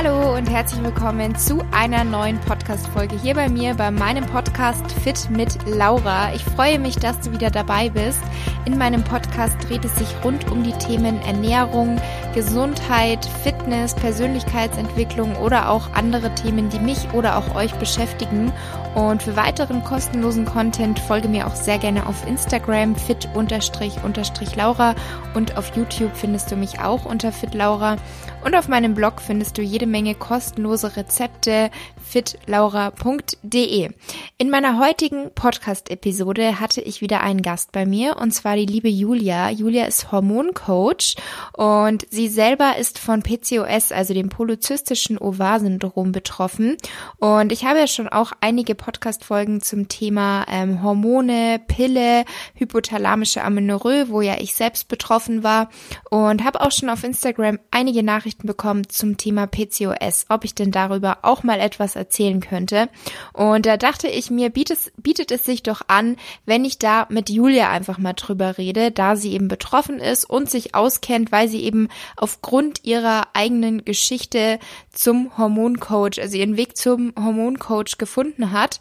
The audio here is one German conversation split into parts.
Hallo und herzlich willkommen zu einer neuen Podcast-Folge hier bei mir, bei meinem Podcast Fit mit Laura. Ich freue mich, dass du wieder dabei bist. In meinem Podcast dreht es sich rund um die Themen Ernährung, Gesundheit, Fitness, Persönlichkeitsentwicklung oder auch andere Themen, die mich oder auch euch beschäftigen. Und für weiteren kostenlosen Content folge mir auch sehr gerne auf Instagram fit-laura und auf YouTube findest du mich auch unter fitlaura. Und auf meinem Blog findest du jede Menge kostenlose Rezepte fitlaura.de. In meiner heutigen Podcast-Episode hatte ich wieder einen Gast bei mir und zwar die liebe Julia. Julia ist Hormoncoach und sie selber ist von PCOS, also dem polyzystischen Ovar-Syndrom betroffen. Und ich habe ja schon auch einige Podcast-Folgen zum Thema ähm, Hormone, Pille, hypothalamische Amenorrhoe, wo ja ich selbst betroffen war und habe auch schon auf Instagram einige Nachrichten bekommen zum Thema PCOS, ob ich denn darüber auch mal etwas erzählen könnte. Und da dachte ich mir, bietet, bietet es sich doch an, wenn ich da mit Julia einfach mal drüber rede, da sie eben betroffen ist und sich auskennt, weil sie eben aufgrund ihrer eigenen Geschichte zum Hormoncoach, also ihren Weg zum Hormoncoach gefunden hat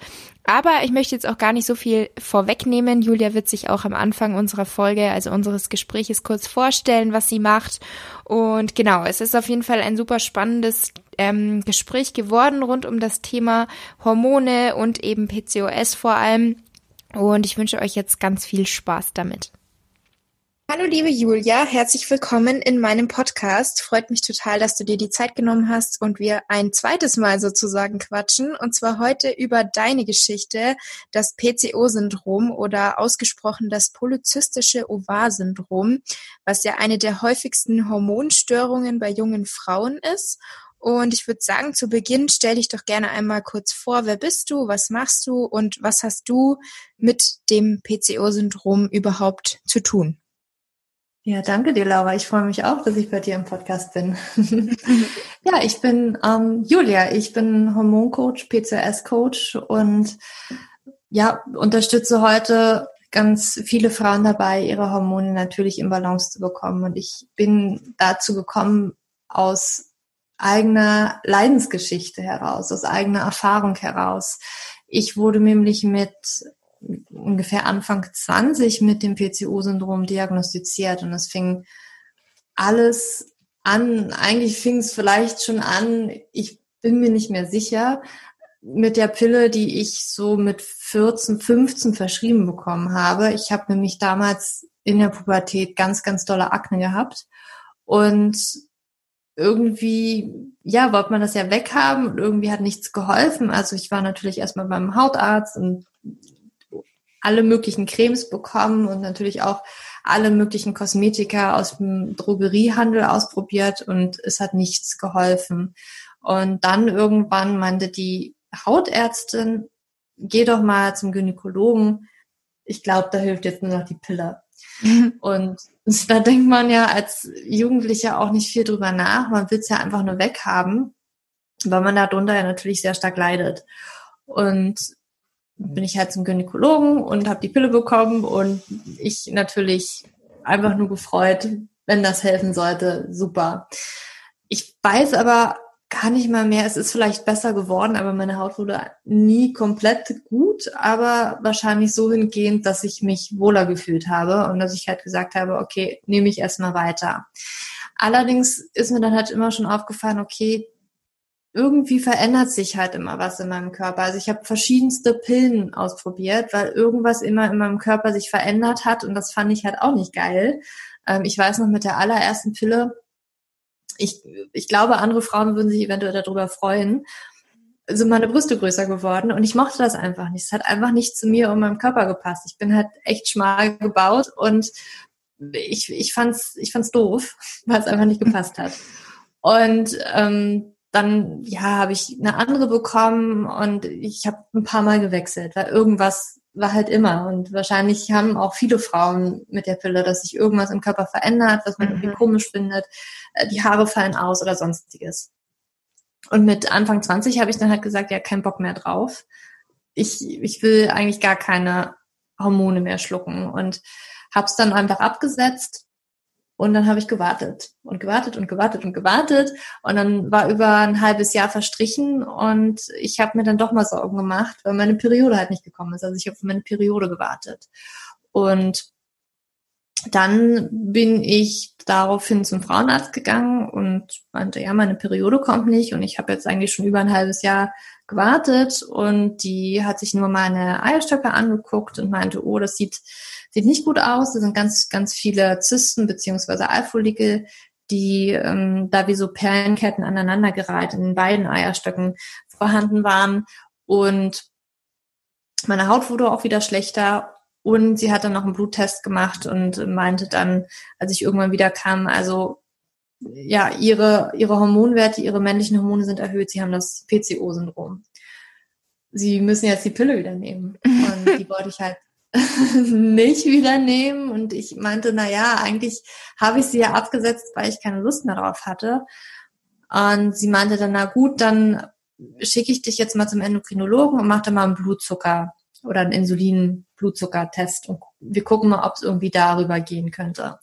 aber ich möchte jetzt auch gar nicht so viel vorwegnehmen. Julia wird sich auch am Anfang unserer Folge, also unseres Gespräches kurz vorstellen, was sie macht. Und genau, es ist auf jeden Fall ein super spannendes ähm, Gespräch geworden rund um das Thema Hormone und eben PCOS vor allem. Und ich wünsche euch jetzt ganz viel Spaß damit. Hallo liebe Julia, herzlich willkommen in meinem Podcast. Freut mich total, dass du dir die Zeit genommen hast und wir ein zweites Mal sozusagen quatschen. Und zwar heute über deine Geschichte, das PCO-Syndrom oder ausgesprochen das polyzystische Ovar-Syndrom, was ja eine der häufigsten Hormonstörungen bei jungen Frauen ist. Und ich würde sagen, zu Beginn stell dich doch gerne einmal kurz vor, wer bist du, was machst du und was hast du mit dem PCO-Syndrom überhaupt zu tun? Ja, danke dir, Laura. Ich freue mich auch, dass ich bei dir im Podcast bin. ja, ich bin ähm, Julia. Ich bin Hormoncoach, PCS-Coach und ja, unterstütze heute ganz viele Frauen dabei, ihre Hormone natürlich in Balance zu bekommen. Und ich bin dazu gekommen aus eigener Leidensgeschichte heraus, aus eigener Erfahrung heraus. Ich wurde nämlich mit ungefähr Anfang 20 mit dem PCO-Syndrom diagnostiziert und es fing alles an, eigentlich fing es vielleicht schon an, ich bin mir nicht mehr sicher, mit der Pille, die ich so mit 14, 15 verschrieben bekommen habe. Ich habe nämlich damals in der Pubertät ganz, ganz dolle Akne gehabt und irgendwie, ja, wollte man das ja weghaben und irgendwie hat nichts geholfen. Also ich war natürlich erstmal beim Hautarzt und alle möglichen Cremes bekommen und natürlich auch alle möglichen Kosmetika aus dem Drogeriehandel ausprobiert und es hat nichts geholfen. Und dann irgendwann meinte die Hautärztin, geh doch mal zum Gynäkologen. Ich glaube, da hilft jetzt nur noch die Pille. Und da denkt man ja als Jugendlicher auch nicht viel drüber nach. Man will es ja einfach nur weghaben, weil man darunter ja natürlich sehr stark leidet. Und bin ich halt zum Gynäkologen und habe die Pille bekommen und ich natürlich einfach nur gefreut, wenn das helfen sollte, super. Ich weiß aber gar nicht mal mehr, es ist vielleicht besser geworden, aber meine Haut wurde nie komplett gut, aber wahrscheinlich so hingehend, dass ich mich wohler gefühlt habe und dass ich halt gesagt habe, okay, nehme ich erstmal weiter. Allerdings ist mir dann halt immer schon aufgefallen, okay, irgendwie verändert sich halt immer was in meinem Körper. Also ich habe verschiedenste Pillen ausprobiert, weil irgendwas immer in meinem Körper sich verändert hat und das fand ich halt auch nicht geil. Ähm, ich weiß noch mit der allerersten Pille, ich, ich glaube, andere Frauen würden sich eventuell darüber freuen, sind meine Brüste größer geworden und ich mochte das einfach nicht. Es hat einfach nicht zu mir und meinem Körper gepasst. Ich bin halt echt schmal gebaut und ich, ich fand's, ich fand's doof, weil es einfach nicht gepasst hat. Und ähm, dann ja habe ich eine andere bekommen und ich habe ein paar Mal gewechselt, weil irgendwas war halt immer und wahrscheinlich haben auch viele Frauen mit der Pille, dass sich irgendwas im Körper verändert, was man mhm. irgendwie komisch findet, äh, die Haare fallen aus oder sonstiges. Und mit Anfang 20 habe ich dann halt gesagt, ja, kein Bock mehr drauf. Ich, ich will eigentlich gar keine Hormone mehr schlucken und habe es dann einfach abgesetzt Und dann habe ich gewartet und gewartet und gewartet und gewartet. Und dann war über ein halbes Jahr verstrichen und ich habe mir dann doch mal Sorgen gemacht, weil meine Periode halt nicht gekommen ist. Also ich habe auf meine Periode gewartet. Und dann bin ich daraufhin zum Frauenarzt gegangen und meinte, ja, meine Periode kommt nicht und ich habe jetzt eigentlich schon über ein halbes Jahr gewartet und die hat sich nur meine Eierstöcke angeguckt und meinte, oh, das sieht sieht nicht gut aus. Da sind ganz, ganz viele Zysten beziehungsweise Eifolikel, die ähm, da wie so Perlenketten aneinandergereiht in den beiden Eierstöcken vorhanden waren. Und meine Haut wurde auch wieder schlechter. Und sie hat dann noch einen Bluttest gemacht und meinte dann, als ich irgendwann wieder kam, also ja, ihre, ihre Hormonwerte, ihre männlichen Hormone sind erhöht. Sie haben das PCO-Syndrom. Sie müssen jetzt die Pille wieder nehmen. Und die wollte ich halt nicht wieder nehmen. Und ich meinte, na ja, eigentlich habe ich sie ja abgesetzt, weil ich keine Lust mehr drauf hatte. Und sie meinte dann, na gut, dann schicke ich dich jetzt mal zum Endokrinologen und mach dann mal einen Blutzucker oder einen Insulin-Blutzuckertest und wir gucken mal, ob es irgendwie darüber gehen könnte.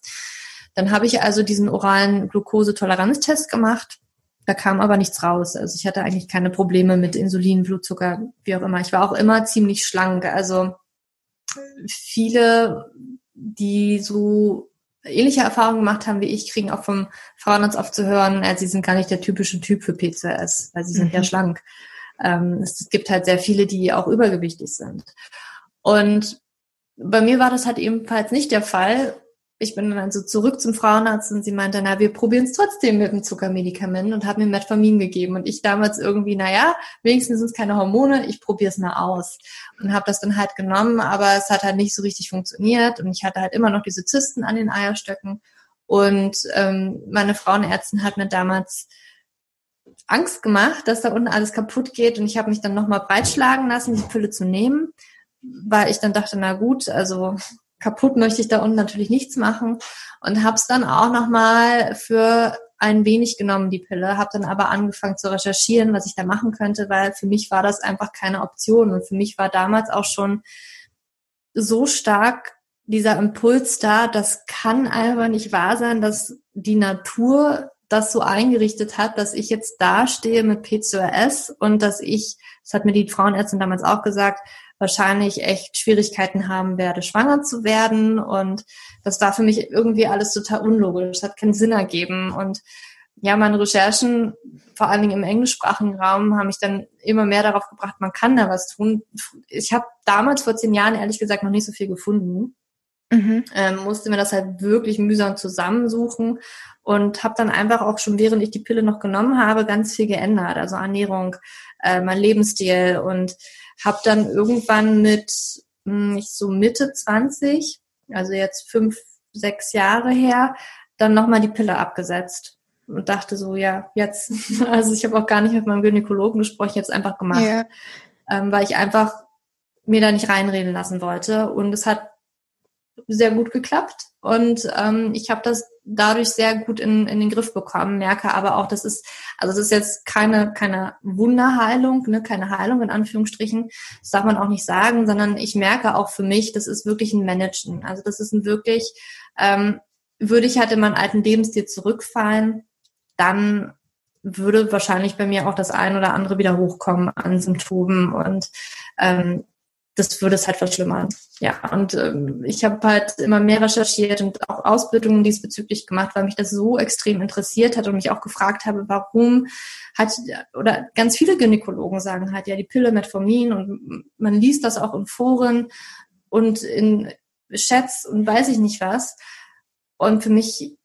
Dann habe ich also diesen oralen Glukosetoleranztest gemacht. Da kam aber nichts raus. Also ich hatte eigentlich keine Probleme mit Insulin, Blutzucker, wie auch immer. Ich war auch immer ziemlich schlank. Also viele, die so ähnliche Erfahrungen gemacht haben wie ich, kriegen auch vom Frauenarzt oft zu hören, äh, sie sind gar nicht der typische Typ für PCOS, weil sie sind mhm. ja schlank. Ähm, es gibt halt sehr viele, die auch übergewichtig sind. Und bei mir war das halt ebenfalls nicht der Fall ich bin dann also zurück zum Frauenarzt und sie meinte, na, wir probieren es trotzdem mit dem Zuckermedikament und hat mir Metformin gegeben. Und ich damals irgendwie, na ja, wenigstens sind es keine Hormone, ich probiere es mal aus. Und habe das dann halt genommen, aber es hat halt nicht so richtig funktioniert und ich hatte halt immer noch diese Zysten an den Eierstöcken. Und ähm, meine Frauenärztin hat mir damals Angst gemacht, dass da unten alles kaputt geht und ich habe mich dann nochmal breitschlagen lassen, die Pille zu nehmen, weil ich dann dachte, na gut, also kaputt möchte ich da unten natürlich nichts machen. Und habe es dann auch nochmal für ein wenig genommen, die Pille, habe dann aber angefangen zu recherchieren, was ich da machen könnte, weil für mich war das einfach keine Option. Und für mich war damals auch schon so stark dieser Impuls da, das kann einfach nicht wahr sein, dass die Natur das so eingerichtet hat, dass ich jetzt dastehe mit PCOS und dass ich, das hat mir die Frauenärztin damals auch gesagt, wahrscheinlich echt Schwierigkeiten haben werde, schwanger zu werden. Und das war für mich irgendwie alles total unlogisch. Das hat keinen Sinn ergeben. Und ja, meine Recherchen, vor allen Dingen im englischsprachigen Raum, haben mich dann immer mehr darauf gebracht, man kann da was tun. Ich habe damals vor zehn Jahren ehrlich gesagt noch nicht so viel gefunden. Mhm. Ähm, musste mir das halt wirklich mühsam zusammensuchen und habe dann einfach auch schon, während ich die Pille noch genommen habe, ganz viel geändert. Also Ernährung, äh, mein Lebensstil und habe dann irgendwann mit mh, hm, so Mitte 20, also jetzt fünf, sechs Jahre her, dann nochmal die Pille abgesetzt. Und dachte so, ja, jetzt, also ich habe auch gar nicht mit meinem Gynäkologen gesprochen, es einfach gemacht, ja. ähm, weil ich einfach mir da nicht reinreden lassen wollte. Und es hat sehr gut geklappt. Und ähm, ich habe das dadurch sehr gut in, in den Griff bekommen, merke aber auch, das ist, also das ist jetzt keine, keine Wunderheilung, ne, keine Heilung in Anführungsstrichen, das darf man auch nicht sagen, sondern ich merke auch für mich, das ist wirklich ein Managen. Also das ist ein wirklich, ähm, würde ich halt in meinen alten Lebensstil zurückfallen, dann würde wahrscheinlich bei mir auch das ein oder andere wieder hochkommen an Symptomen und ähm, das würde es halt verschlimmern. Ja, und ähm, ich habe halt immer mehr recherchiert und auch Ausbildungen diesbezüglich gemacht, weil mich das so extrem interessiert hat und mich auch gefragt habe, warum hat, oder ganz viele Gynäkologen sagen halt, ja, die Pille Metformin und man liest das auch in Foren und in Chats und weiß ich nicht was. Und für mich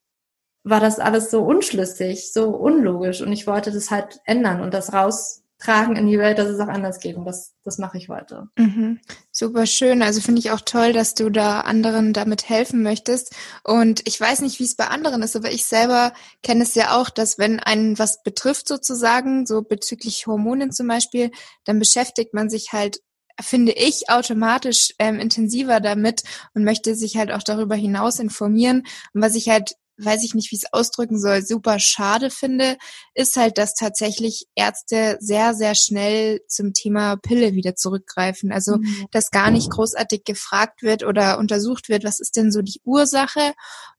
war das alles so unschlüssig, so unlogisch und ich wollte das halt ändern und das raus tragen in die Welt, dass es auch anders geht. Und das, das mache ich heute. Mhm. Super schön. Also finde ich auch toll, dass du da anderen damit helfen möchtest. Und ich weiß nicht, wie es bei anderen ist, aber ich selber kenne es ja auch, dass wenn einen was betrifft sozusagen, so bezüglich Hormonen zum Beispiel, dann beschäftigt man sich halt finde ich automatisch ähm, intensiver damit und möchte sich halt auch darüber hinaus informieren. Und was ich halt weiß ich nicht, wie ich es ausdrücken soll, super schade finde, ist halt, dass tatsächlich Ärzte sehr, sehr schnell zum Thema Pille wieder zurückgreifen. Also, mhm. dass gar nicht großartig gefragt wird oder untersucht wird, was ist denn so die Ursache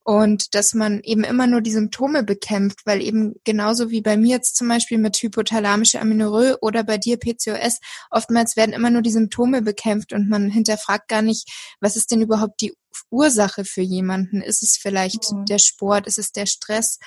und dass man eben immer nur die Symptome bekämpft, weil eben genauso wie bei mir jetzt zum Beispiel mit hypothalamische Amenorrhoe oder bei dir PCOS, oftmals werden immer nur die Symptome bekämpft und man hinterfragt gar nicht, was ist denn überhaupt die Ursache für jemanden? Ist es vielleicht mhm. der Sport? Ist es der Stress?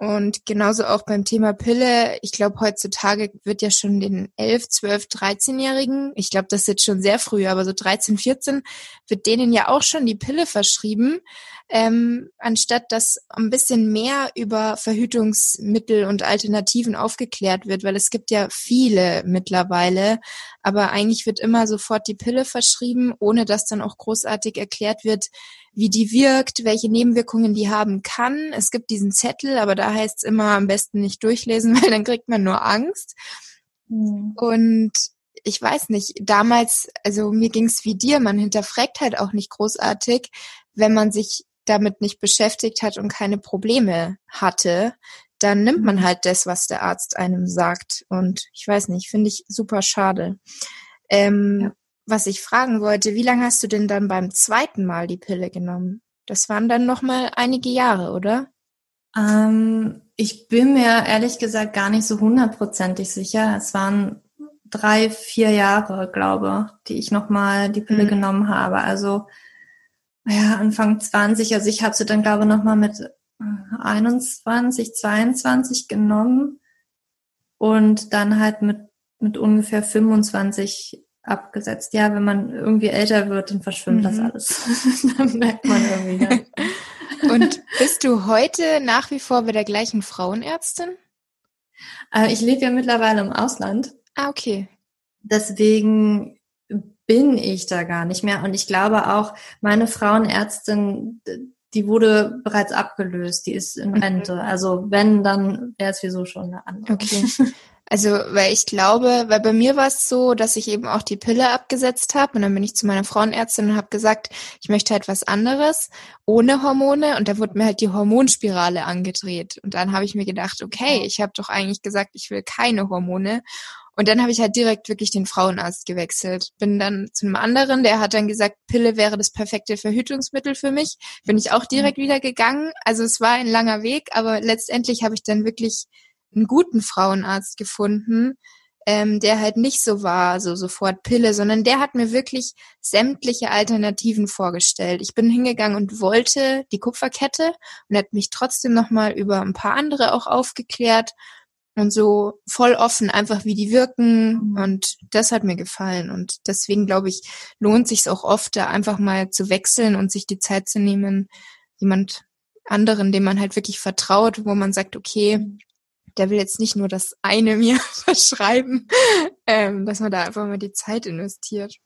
Und genauso auch beim Thema Pille. Ich glaube, heutzutage wird ja schon den 11, 12, 13-Jährigen, ich glaube, das ist jetzt schon sehr früh, aber so 13, 14, wird denen ja auch schon die Pille verschrieben, ähm, anstatt dass ein bisschen mehr über Verhütungsmittel und Alternativen aufgeklärt wird, weil es gibt ja viele mittlerweile, aber eigentlich wird immer sofort die Pille verschrieben, ohne dass dann auch großartig erklärt wird, wie die wirkt, welche Nebenwirkungen die haben kann. Es gibt diesen Zettel, aber da heißt es immer am besten nicht durchlesen, weil dann kriegt man nur Angst. Mhm. Und ich weiß nicht, damals, also mir ging es wie dir, man hinterfragt halt auch nicht großartig, wenn man sich damit nicht beschäftigt hat und keine Probleme hatte, dann nimmt man mhm. halt das, was der Arzt einem sagt. Und ich weiß nicht, finde ich super schade. Ähm, ja was ich fragen wollte, wie lange hast du denn dann beim zweiten Mal die Pille genommen? Das waren dann noch mal einige Jahre, oder? Ähm, ich bin mir ehrlich gesagt gar nicht so hundertprozentig sicher. Es waren drei, vier Jahre, glaube, die ich noch mal die Pille mhm. genommen habe. Also ja, Anfang 20. Also ich habe sie dann glaube noch mal mit 21, äh, 22 genommen und dann halt mit mit ungefähr 25 abgesetzt. Ja, wenn man irgendwie älter wird, dann verschwimmt mhm. das alles. dann merkt man irgendwie. Und bist du heute nach wie vor bei der gleichen Frauenärztin? Äh, ich lebe ja mittlerweile im Ausland. Ah, okay. Deswegen bin ich da gar nicht mehr. Und ich glaube auch, meine Frauenärztin, die wurde bereits abgelöst, die ist in mhm. Rente. Also wenn, dann wäre es wieso schon eine andere. Okay. Also, weil ich glaube, weil bei mir war es so, dass ich eben auch die Pille abgesetzt habe und dann bin ich zu meiner Frauenärztin und habe gesagt, ich möchte halt was anderes ohne Hormone und da wurde mir halt die Hormonspirale angedreht und dann habe ich mir gedacht, okay, ich habe doch eigentlich gesagt, ich will keine Hormone und dann habe ich halt direkt wirklich den Frauenarzt gewechselt. Bin dann zu einem anderen, der hat dann gesagt, Pille wäre das perfekte Verhütungsmittel für mich. Bin ich auch direkt wieder gegangen. Also es war ein langer Weg, aber letztendlich habe ich dann wirklich einen guten Frauenarzt gefunden, ähm, der halt nicht so war, so sofort Pille, sondern der hat mir wirklich sämtliche Alternativen vorgestellt. Ich bin hingegangen und wollte die Kupferkette und hat mich trotzdem nochmal über ein paar andere auch aufgeklärt und so voll offen, einfach wie die wirken. Mhm. Und das hat mir gefallen. Und deswegen glaube ich, lohnt sich auch oft, da einfach mal zu wechseln und sich die Zeit zu nehmen, jemand anderen, dem man halt wirklich vertraut, wo man sagt, okay, mhm der will jetzt nicht nur das eine mir verschreiben, ähm, dass man da einfach mal die Zeit investiert.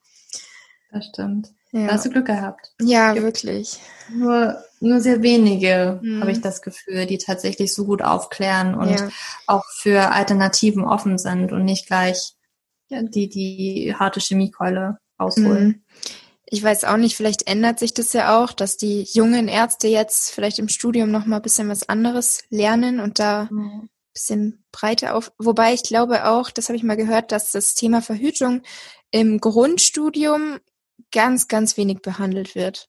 Das stimmt. Ja. Da hast du Glück gehabt. Ja, wirklich. Nur, nur sehr wenige, mhm. habe ich das Gefühl, die tatsächlich so gut aufklären und ja. auch für Alternativen offen sind und nicht gleich ja, die, die harte Chemiekeule ausholen. Mhm. Ich weiß auch nicht, vielleicht ändert sich das ja auch, dass die jungen Ärzte jetzt vielleicht im Studium noch mal ein bisschen was anderes lernen und da mhm bisschen breiter auf. Wobei ich glaube auch, das habe ich mal gehört, dass das Thema Verhütung im Grundstudium ganz, ganz wenig behandelt wird.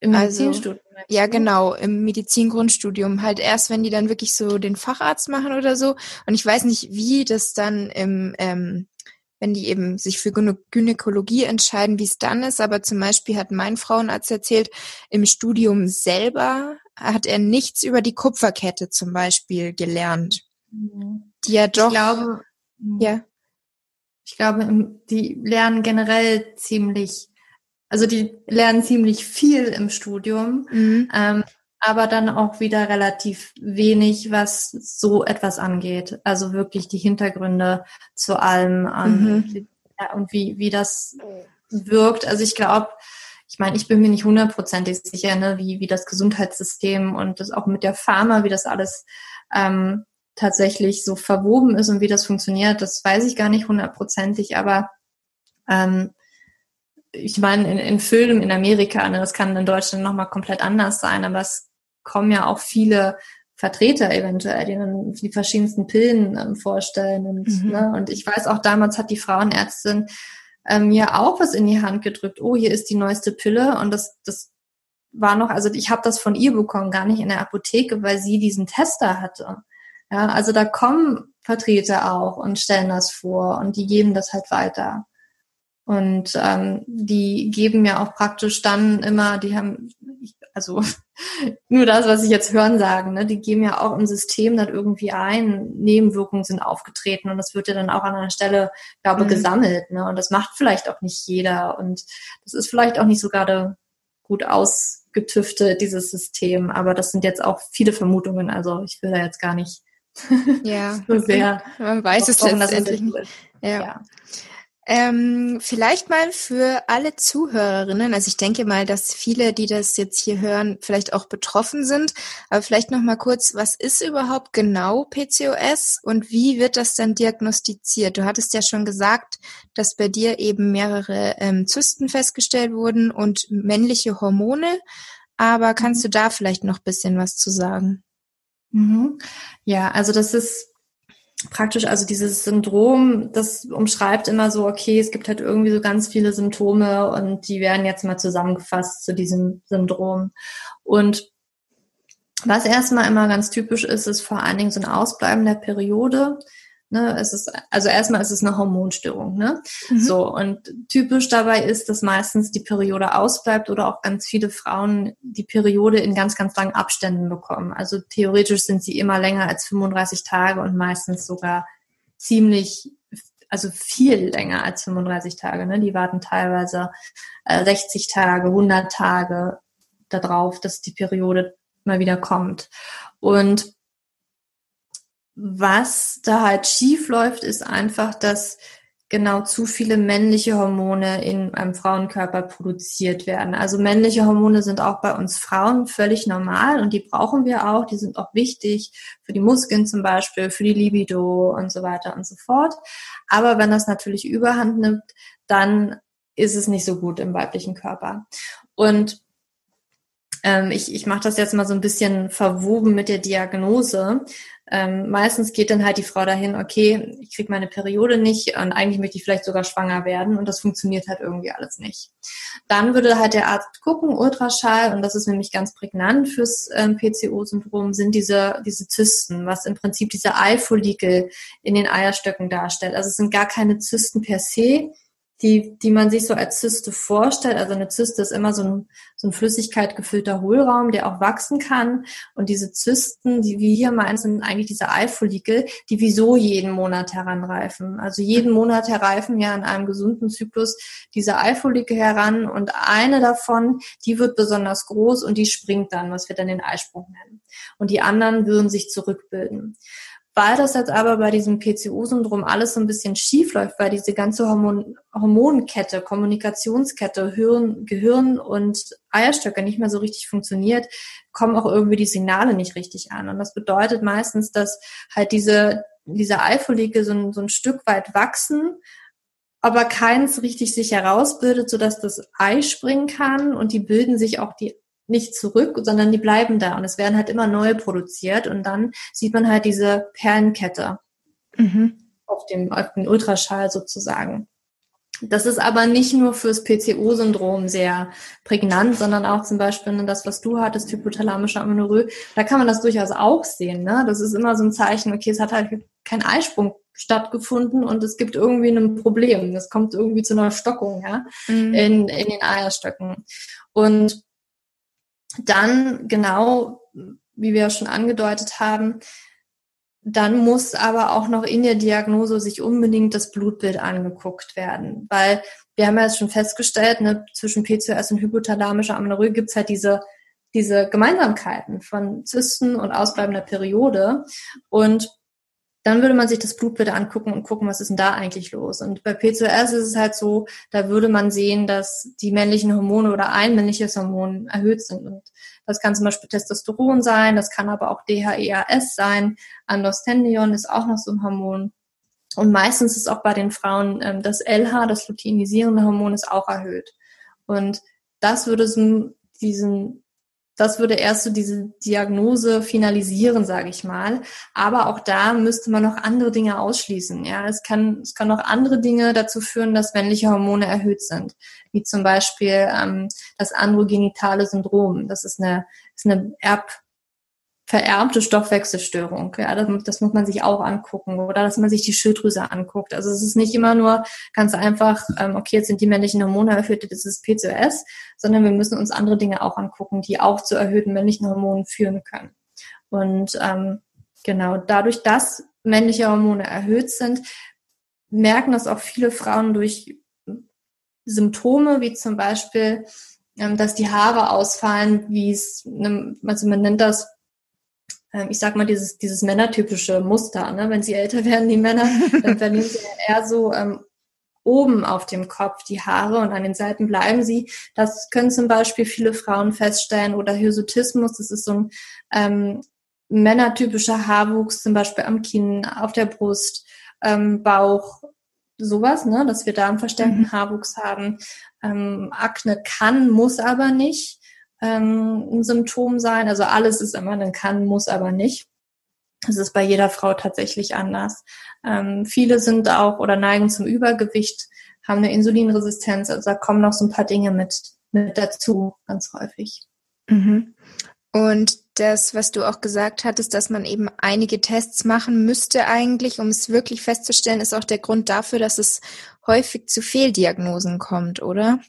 Im also, Medizinstudium? Ja, genau, im Medizingrundstudium. Halt erst, wenn die dann wirklich so den Facharzt machen oder so. Und ich weiß nicht, wie das dann im, ähm, wenn die eben sich für Gynäkologie entscheiden, wie es dann ist. Aber zum Beispiel hat mein Frauenarzt erzählt, im Studium selber hat er nichts über die Kupferkette zum Beispiel gelernt. Die ja doch. Ich glaube, ja. Ich glaube, die lernen generell ziemlich, also die lernen ziemlich viel im Studium, mhm. ähm, aber dann auch wieder relativ wenig, was so etwas angeht. Also wirklich die Hintergründe zu allem ähm, mhm. und wie, wie das wirkt. Also ich glaube, ich meine, ich bin mir nicht hundertprozentig sicher, ne, wie, wie das Gesundheitssystem und das auch mit der Pharma, wie das alles ähm, tatsächlich so verwoben ist und wie das funktioniert, das weiß ich gar nicht hundertprozentig, aber ähm, ich meine, in, in Filmen in Amerika, ne, das kann in Deutschland nochmal komplett anders sein, aber es kommen ja auch viele Vertreter eventuell, die dann die verschiedensten Pillen ähm, vorstellen und, mhm. ne, und ich weiß auch damals hat die Frauenärztin ähm, mir auch was in die Hand gedrückt. Oh, hier ist die neueste Pille und das, das war noch, also ich habe das von ihr bekommen, gar nicht in der Apotheke, weil sie diesen Tester hatte. Ja, also da kommen Vertreter auch und stellen das vor und die geben das halt weiter. Und ähm, die geben ja auch praktisch dann immer, die haben, also nur das, was ich jetzt hören sagen, ne, die geben ja auch im System dann irgendwie ein, Nebenwirkungen sind aufgetreten und das wird ja dann auch an einer Stelle, glaube mhm. gesammelt, ne? Und das macht vielleicht auch nicht jeder und das ist vielleicht auch nicht so gerade gut ausgetüftet, dieses System, aber das sind jetzt auch viele Vermutungen, also ich will da jetzt gar nicht ja, so sehr. Man weiß es letztendlich nicht. Ja. ja. Ähm, vielleicht mal für alle Zuhörerinnen, also ich denke mal, dass viele, die das jetzt hier hören, vielleicht auch betroffen sind, aber vielleicht noch mal kurz, was ist überhaupt genau PCOS und wie wird das dann diagnostiziert? Du hattest ja schon gesagt, dass bei dir eben mehrere ähm, Zysten festgestellt wurden und männliche Hormone, aber kannst mhm. du da vielleicht noch bisschen was zu sagen? Mhm. Ja, also das ist praktisch, also dieses Syndrom, das umschreibt immer so, okay, es gibt halt irgendwie so ganz viele Symptome und die werden jetzt mal zusammengefasst zu diesem Syndrom. Und was erstmal immer ganz typisch ist, ist vor allen Dingen so ein Ausbleiben der Periode. Ne, es ist, also erstmal ist es eine Hormonstörung, ne? Mhm. So, und typisch dabei ist, dass meistens die Periode ausbleibt oder auch ganz viele Frauen die Periode in ganz, ganz langen Abständen bekommen. Also theoretisch sind sie immer länger als 35 Tage und meistens sogar ziemlich, also viel länger als 35 Tage, ne? Die warten teilweise äh, 60 Tage, 100 Tage darauf, dass die Periode mal wieder kommt. Und was da halt schief läuft, ist einfach, dass genau zu viele männliche Hormone in einem Frauenkörper produziert werden. Also männliche Hormone sind auch bei uns Frauen völlig normal und die brauchen wir auch. Die sind auch wichtig für die Muskeln zum Beispiel, für die Libido und so weiter und so fort. Aber wenn das natürlich überhand nimmt, dann ist es nicht so gut im weiblichen Körper. Und ähm, ich, ich mache das jetzt mal so ein bisschen verwoben mit der Diagnose. Ähm, meistens geht dann halt die Frau dahin, okay, ich kriege meine Periode nicht und eigentlich möchte ich vielleicht sogar schwanger werden und das funktioniert halt irgendwie alles nicht. Dann würde halt der Arzt gucken, Ultraschall, und das ist nämlich ganz prägnant fürs ähm, PCO-Syndrom, sind diese, diese Zysten, was im Prinzip diese Eifollikel in den Eierstöcken darstellt. Also es sind gar keine Zysten per se, die, die man sich so als Zyste vorstellt. Also eine Zyste ist immer so ein, so ein Flüssigkeit gefüllter Hohlraum, der auch wachsen kann. Und diese Zysten, die wir hier meinen, sind eigentlich diese Eifollikel, die wieso jeden Monat heranreifen. Also jeden Monat hereifen ja in einem gesunden Zyklus diese Eifollikel heran und eine davon, die wird besonders groß und die springt dann, was wir dann den Eisprung nennen. Und die anderen würden sich zurückbilden. Weil das jetzt aber bei diesem PCO-Syndrom alles so ein bisschen schief läuft, weil diese ganze Hormon Hormonkette, Kommunikationskette, Hirn, Gehirn und Eierstöcke nicht mehr so richtig funktioniert, kommen auch irgendwie die Signale nicht richtig an. Und das bedeutet meistens, dass halt diese, diese Eifollikel so ein, so ein Stück weit wachsen, aber keins richtig sich herausbildet, sodass das Ei springen kann und die bilden sich auch die nicht zurück, sondern die bleiben da und es werden halt immer neue produziert und dann sieht man halt diese Perlenkette mhm. auf, dem, auf dem Ultraschall sozusagen. Das ist aber nicht nur fürs PCO-Syndrom sehr prägnant, sondern auch zum Beispiel das, was du hattest, hypothalamische Amenorrhoe. Da kann man das durchaus auch sehen. Ne? Das ist immer so ein Zeichen, okay, es hat halt kein Eisprung stattgefunden und es gibt irgendwie ein Problem. Es kommt irgendwie zu einer Stockung ja? Mhm. in, in den Eierstöcken. Und dann genau, wie wir schon angedeutet haben, dann muss aber auch noch in der Diagnose sich unbedingt das Blutbild angeguckt werden, weil wir haben ja jetzt schon festgestellt, ne, zwischen PCOS und hypothalamischer Amenorrhoe gibt's halt diese diese Gemeinsamkeiten von Zysten und ausbleibender Periode. Und dann würde man sich das Blutbild angucken und gucken, was ist denn da eigentlich los. Und bei PCOS ist es halt so, da würde man sehen, dass die männlichen Hormone oder ein männliches Hormon erhöht sind. Und das kann zum Beispiel Testosteron sein, das kann aber auch DHEAS sein. Androstendion ist auch noch so ein Hormon. Und meistens ist auch bei den Frauen ähm, das LH, das luteinisierende Hormon, ist auch erhöht. Und das würde diesen das würde erst so diese Diagnose finalisieren, sage ich mal. Aber auch da müsste man noch andere Dinge ausschließen. Ja, es kann, es kann noch andere Dinge dazu führen, dass männliche Hormone erhöht sind, wie zum Beispiel ähm, das androgenitale Syndrom. Das ist eine, ist eine Erb vererbte Stoffwechselstörung. Ja, das, das, muss man sich auch angucken oder dass man sich die Schilddrüse anguckt. Also es ist nicht immer nur ganz einfach, ähm, okay, jetzt sind die männlichen Hormone erhöht, das ist PCOS, sondern wir müssen uns andere Dinge auch angucken, die auch zu erhöhten männlichen Hormonen führen können. Und ähm, genau, dadurch, dass männliche Hormone erhöht sind, merken das auch viele Frauen durch Symptome, wie zum Beispiel, ähm, dass die Haare ausfallen, wie es, also man nennt das ich sag mal, dieses, dieses männertypische Muster. Ne? Wenn sie älter werden, die Männer, dann verlieren sie eher so ähm, oben auf dem Kopf die Haare und an den Seiten bleiben sie. Das können zum Beispiel viele Frauen feststellen oder Hirsutismus, das ist so ein ähm, männertypischer Haarwuchs, zum Beispiel am Kinn, auf der Brust, ähm, Bauch, sowas, ne, dass wir da einen verstärkten mhm. Haarwuchs haben. Ähm, Akne kann, muss aber nicht ähm, ein Symptom sein. Also alles ist immer ein kann, muss aber nicht. Das ist bei jeder Frau tatsächlich anders. Ähm, viele sind auch oder neigen zum Übergewicht, haben eine Insulinresistenz. Also da kommen noch so ein paar Dinge mit, mit dazu, ganz häufig. Mhm. Und das, was du auch gesagt hattest, dass man eben einige Tests machen müsste eigentlich, um es wirklich festzustellen, ist auch der Grund dafür, dass es häufig zu Fehldiagnosen kommt, oder?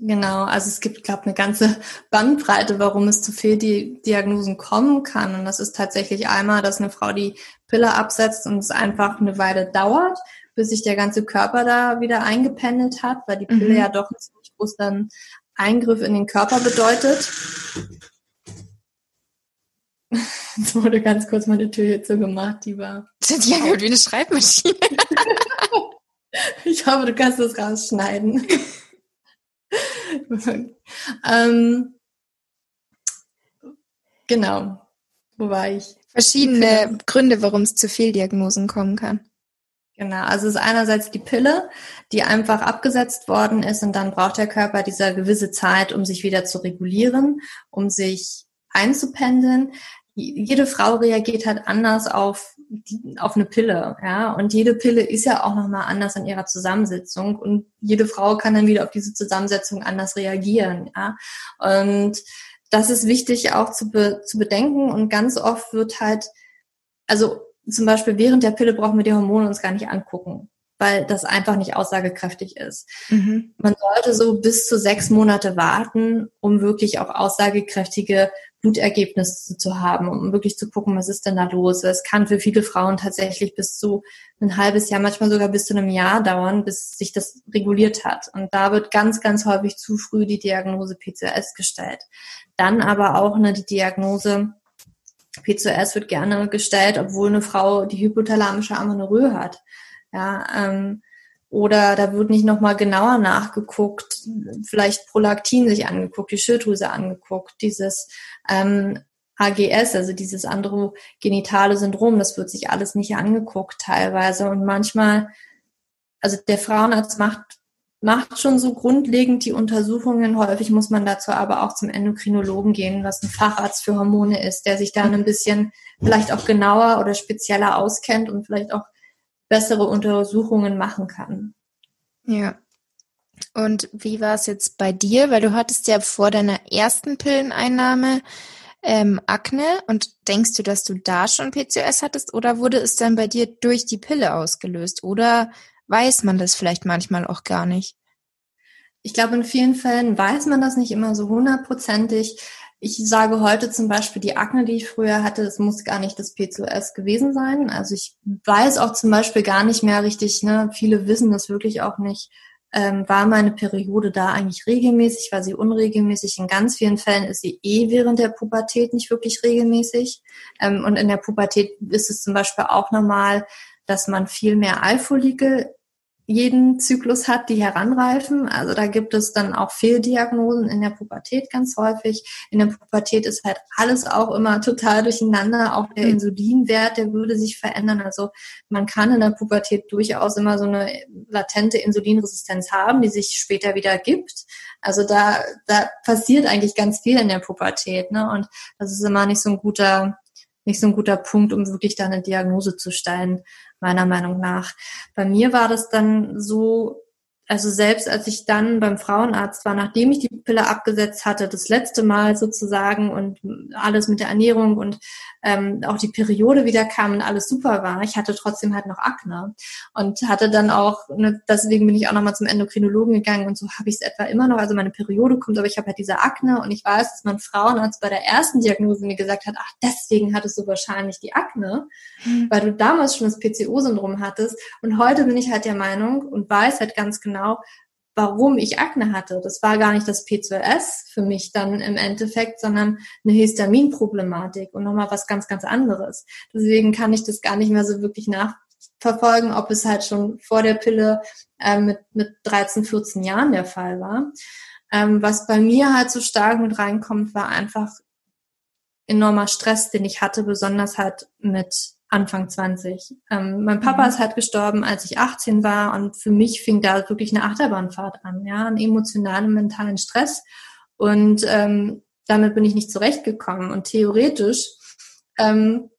Genau, also es gibt, glaube eine ganze Bandbreite, warum es zu Fehldiagnosen kommen kann. Und das ist tatsächlich einmal, dass eine Frau die Pille absetzt und es einfach eine Weile dauert, bis sich der ganze Körper da wieder eingependelt hat, weil die Pille mhm. ja doch einen ziemlich großen Eingriff in den Körper bedeutet. Jetzt wurde ganz kurz meine Tür hier zugemacht, die war. Die angehört wie eine Schreibmaschine. ich hoffe, du kannst das rausschneiden. ähm, genau. Wo war ich? Verschiedene genau. Gründe, warum es zu Fehldiagnosen kommen kann. Genau, also es ist einerseits die Pille, die einfach abgesetzt worden ist und dann braucht der Körper diese gewisse Zeit, um sich wieder zu regulieren, um sich einzupendeln. Jede Frau reagiert halt anders auf auf eine Pille, ja. Und jede Pille ist ja auch nochmal anders in ihrer Zusammensetzung und jede Frau kann dann wieder auf diese Zusammensetzung anders reagieren, ja. Und das ist wichtig auch zu, be zu bedenken und ganz oft wird halt, also zum Beispiel während der Pille brauchen wir die Hormone uns gar nicht angucken weil das einfach nicht aussagekräftig ist. Mhm. Man sollte so bis zu sechs Monate warten, um wirklich auch aussagekräftige Blutergebnisse zu haben, um wirklich zu gucken, was ist denn da los. Es kann für viele Frauen tatsächlich bis zu ein halbes Jahr, manchmal sogar bis zu einem Jahr dauern, bis sich das reguliert hat. Und da wird ganz, ganz häufig zu früh die Diagnose PCOS gestellt. Dann aber auch ne, die Diagnose PCOS wird gerne gestellt, obwohl eine Frau die hypothalamische Amenorrhoe hat. Ja, ähm, oder da wird nicht nochmal genauer nachgeguckt, vielleicht Prolaktin sich angeguckt, die Schilddrüse angeguckt, dieses ähm, AGS, also dieses androgenitale Syndrom, das wird sich alles nicht angeguckt teilweise. Und manchmal, also der Frauenarzt macht, macht schon so grundlegend die Untersuchungen. Häufig muss man dazu aber auch zum Endokrinologen gehen, was ein Facharzt für Hormone ist, der sich dann ein bisschen vielleicht auch genauer oder spezieller auskennt und vielleicht auch bessere Untersuchungen machen kann. Ja. Und wie war es jetzt bei dir? Weil du hattest ja vor deiner ersten Pilleneinnahme ähm, Akne und denkst du, dass du da schon PCOS hattest oder wurde es dann bei dir durch die Pille ausgelöst? Oder weiß man das vielleicht manchmal auch gar nicht? Ich glaube, in vielen Fällen weiß man das nicht immer so hundertprozentig. Ich sage heute zum Beispiel, die Akne, die ich früher hatte, das muss gar nicht das PCOS gewesen sein. Also ich weiß auch zum Beispiel gar nicht mehr richtig, ne, viele wissen das wirklich auch nicht, ähm, war meine Periode da eigentlich regelmäßig, war sie unregelmäßig. In ganz vielen Fällen ist sie eh während der Pubertät nicht wirklich regelmäßig. Ähm, und in der Pubertät ist es zum Beispiel auch normal, dass man viel mehr Eifolikel jeden Zyklus hat, die heranreifen. Also da gibt es dann auch Fehldiagnosen in der Pubertät ganz häufig. In der Pubertät ist halt alles auch immer total durcheinander. Auch der mhm. Insulinwert, der würde sich verändern. Also man kann in der Pubertät durchaus immer so eine latente Insulinresistenz haben, die sich später wieder gibt. Also da, da passiert eigentlich ganz viel in der Pubertät. Ne? Und das ist immer nicht so ein guter nicht so ein guter Punkt, um wirklich da eine Diagnose zu stellen meiner Meinung nach. Bei mir war das dann so, also selbst als ich dann beim Frauenarzt war, nachdem ich die Pille abgesetzt hatte, das letzte Mal sozusagen und alles mit der Ernährung und ähm, auch die Periode wieder kam und alles super war, ich hatte trotzdem halt noch Akne und hatte dann auch, ne, deswegen bin ich auch nochmal zum Endokrinologen gegangen und so habe ich es etwa immer noch, also meine Periode kommt, aber ich habe halt diese Akne und ich weiß, dass mein Frauenarzt bei der ersten Diagnose mir gesagt hat, ach, deswegen hattest du wahrscheinlich die Akne, mhm. weil du damals schon das PCO-Syndrom hattest und heute bin ich halt der Meinung und weiß halt ganz genau, warum ich Akne hatte. Das war gar nicht das P2S für mich dann im Endeffekt, sondern eine Histaminproblematik und nochmal was ganz, ganz anderes. Deswegen kann ich das gar nicht mehr so wirklich nachverfolgen, ob es halt schon vor der Pille äh, mit, mit 13, 14 Jahren der Fall war. Ähm, was bei mir halt so stark mit reinkommt, war einfach enormer Stress, den ich hatte, besonders halt mit Anfang 20. Ähm, mein Papa mhm. ist halt gestorben, als ich 18 war und für mich fing da wirklich eine Achterbahnfahrt an, ja, einen emotionalen, mentalen Stress und ähm, damit bin ich nicht zurechtgekommen und theoretisch ähm,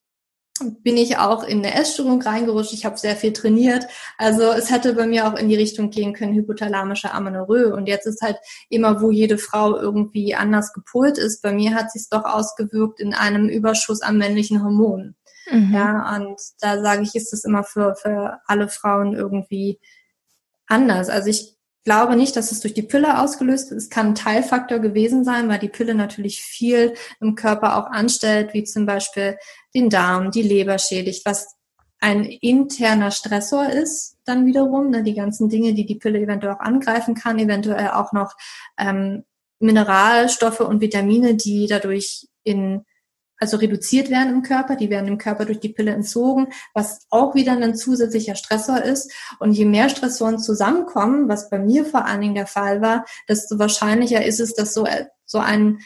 bin ich auch in eine Essstörung reingerutscht. Ich habe sehr viel trainiert. Also es hätte bei mir auch in die Richtung gehen können, hypothalamische Amenorrhoe. Und jetzt ist halt immer, wo jede Frau irgendwie anders gepolt ist. Bei mir hat sich doch ausgewirkt in einem Überschuss an männlichen Hormonen. Mhm. Ja, und da sage ich, ist es immer für, für alle Frauen irgendwie anders. Also ich glaube nicht, dass es durch die Pille ausgelöst ist. Es kann ein Teilfaktor gewesen sein, weil die Pille natürlich viel im Körper auch anstellt, wie zum Beispiel den Darm, die Leber schädigt, was ein interner Stressor ist dann wiederum. Ne, die ganzen Dinge, die die Pille eventuell auch angreifen kann, eventuell auch noch ähm, Mineralstoffe und Vitamine, die dadurch in also reduziert werden im Körper, die werden im Körper durch die Pille entzogen, was auch wieder ein zusätzlicher Stressor ist. Und je mehr Stressoren zusammenkommen, was bei mir vor allen Dingen der Fall war, desto wahrscheinlicher ist es, dass so, so ein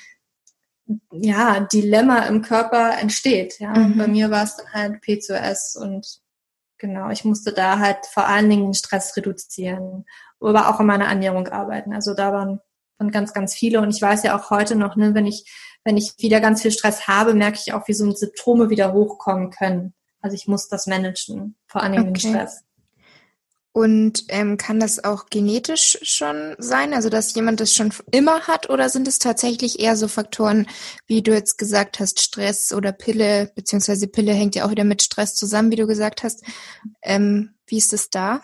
ja, Dilemma im Körper entsteht. Ja. Mhm. Bei mir war es dann halt P2S und genau, ich musste da halt vor allen Dingen den Stress reduzieren, aber auch an meiner Ernährung arbeiten. Also da waren, waren ganz, ganz viele und ich weiß ja auch heute noch, ne, wenn ich wenn ich wieder ganz viel Stress habe, merke ich auch, wie so Symptome wieder hochkommen können. Also ich muss das managen, vor allem okay. den Stress. Und ähm, kann das auch genetisch schon sein, also dass jemand das schon immer hat, oder sind es tatsächlich eher so Faktoren, wie du jetzt gesagt hast, Stress oder Pille, beziehungsweise Pille hängt ja auch wieder mit Stress zusammen, wie du gesagt hast. Ähm, wie ist es da?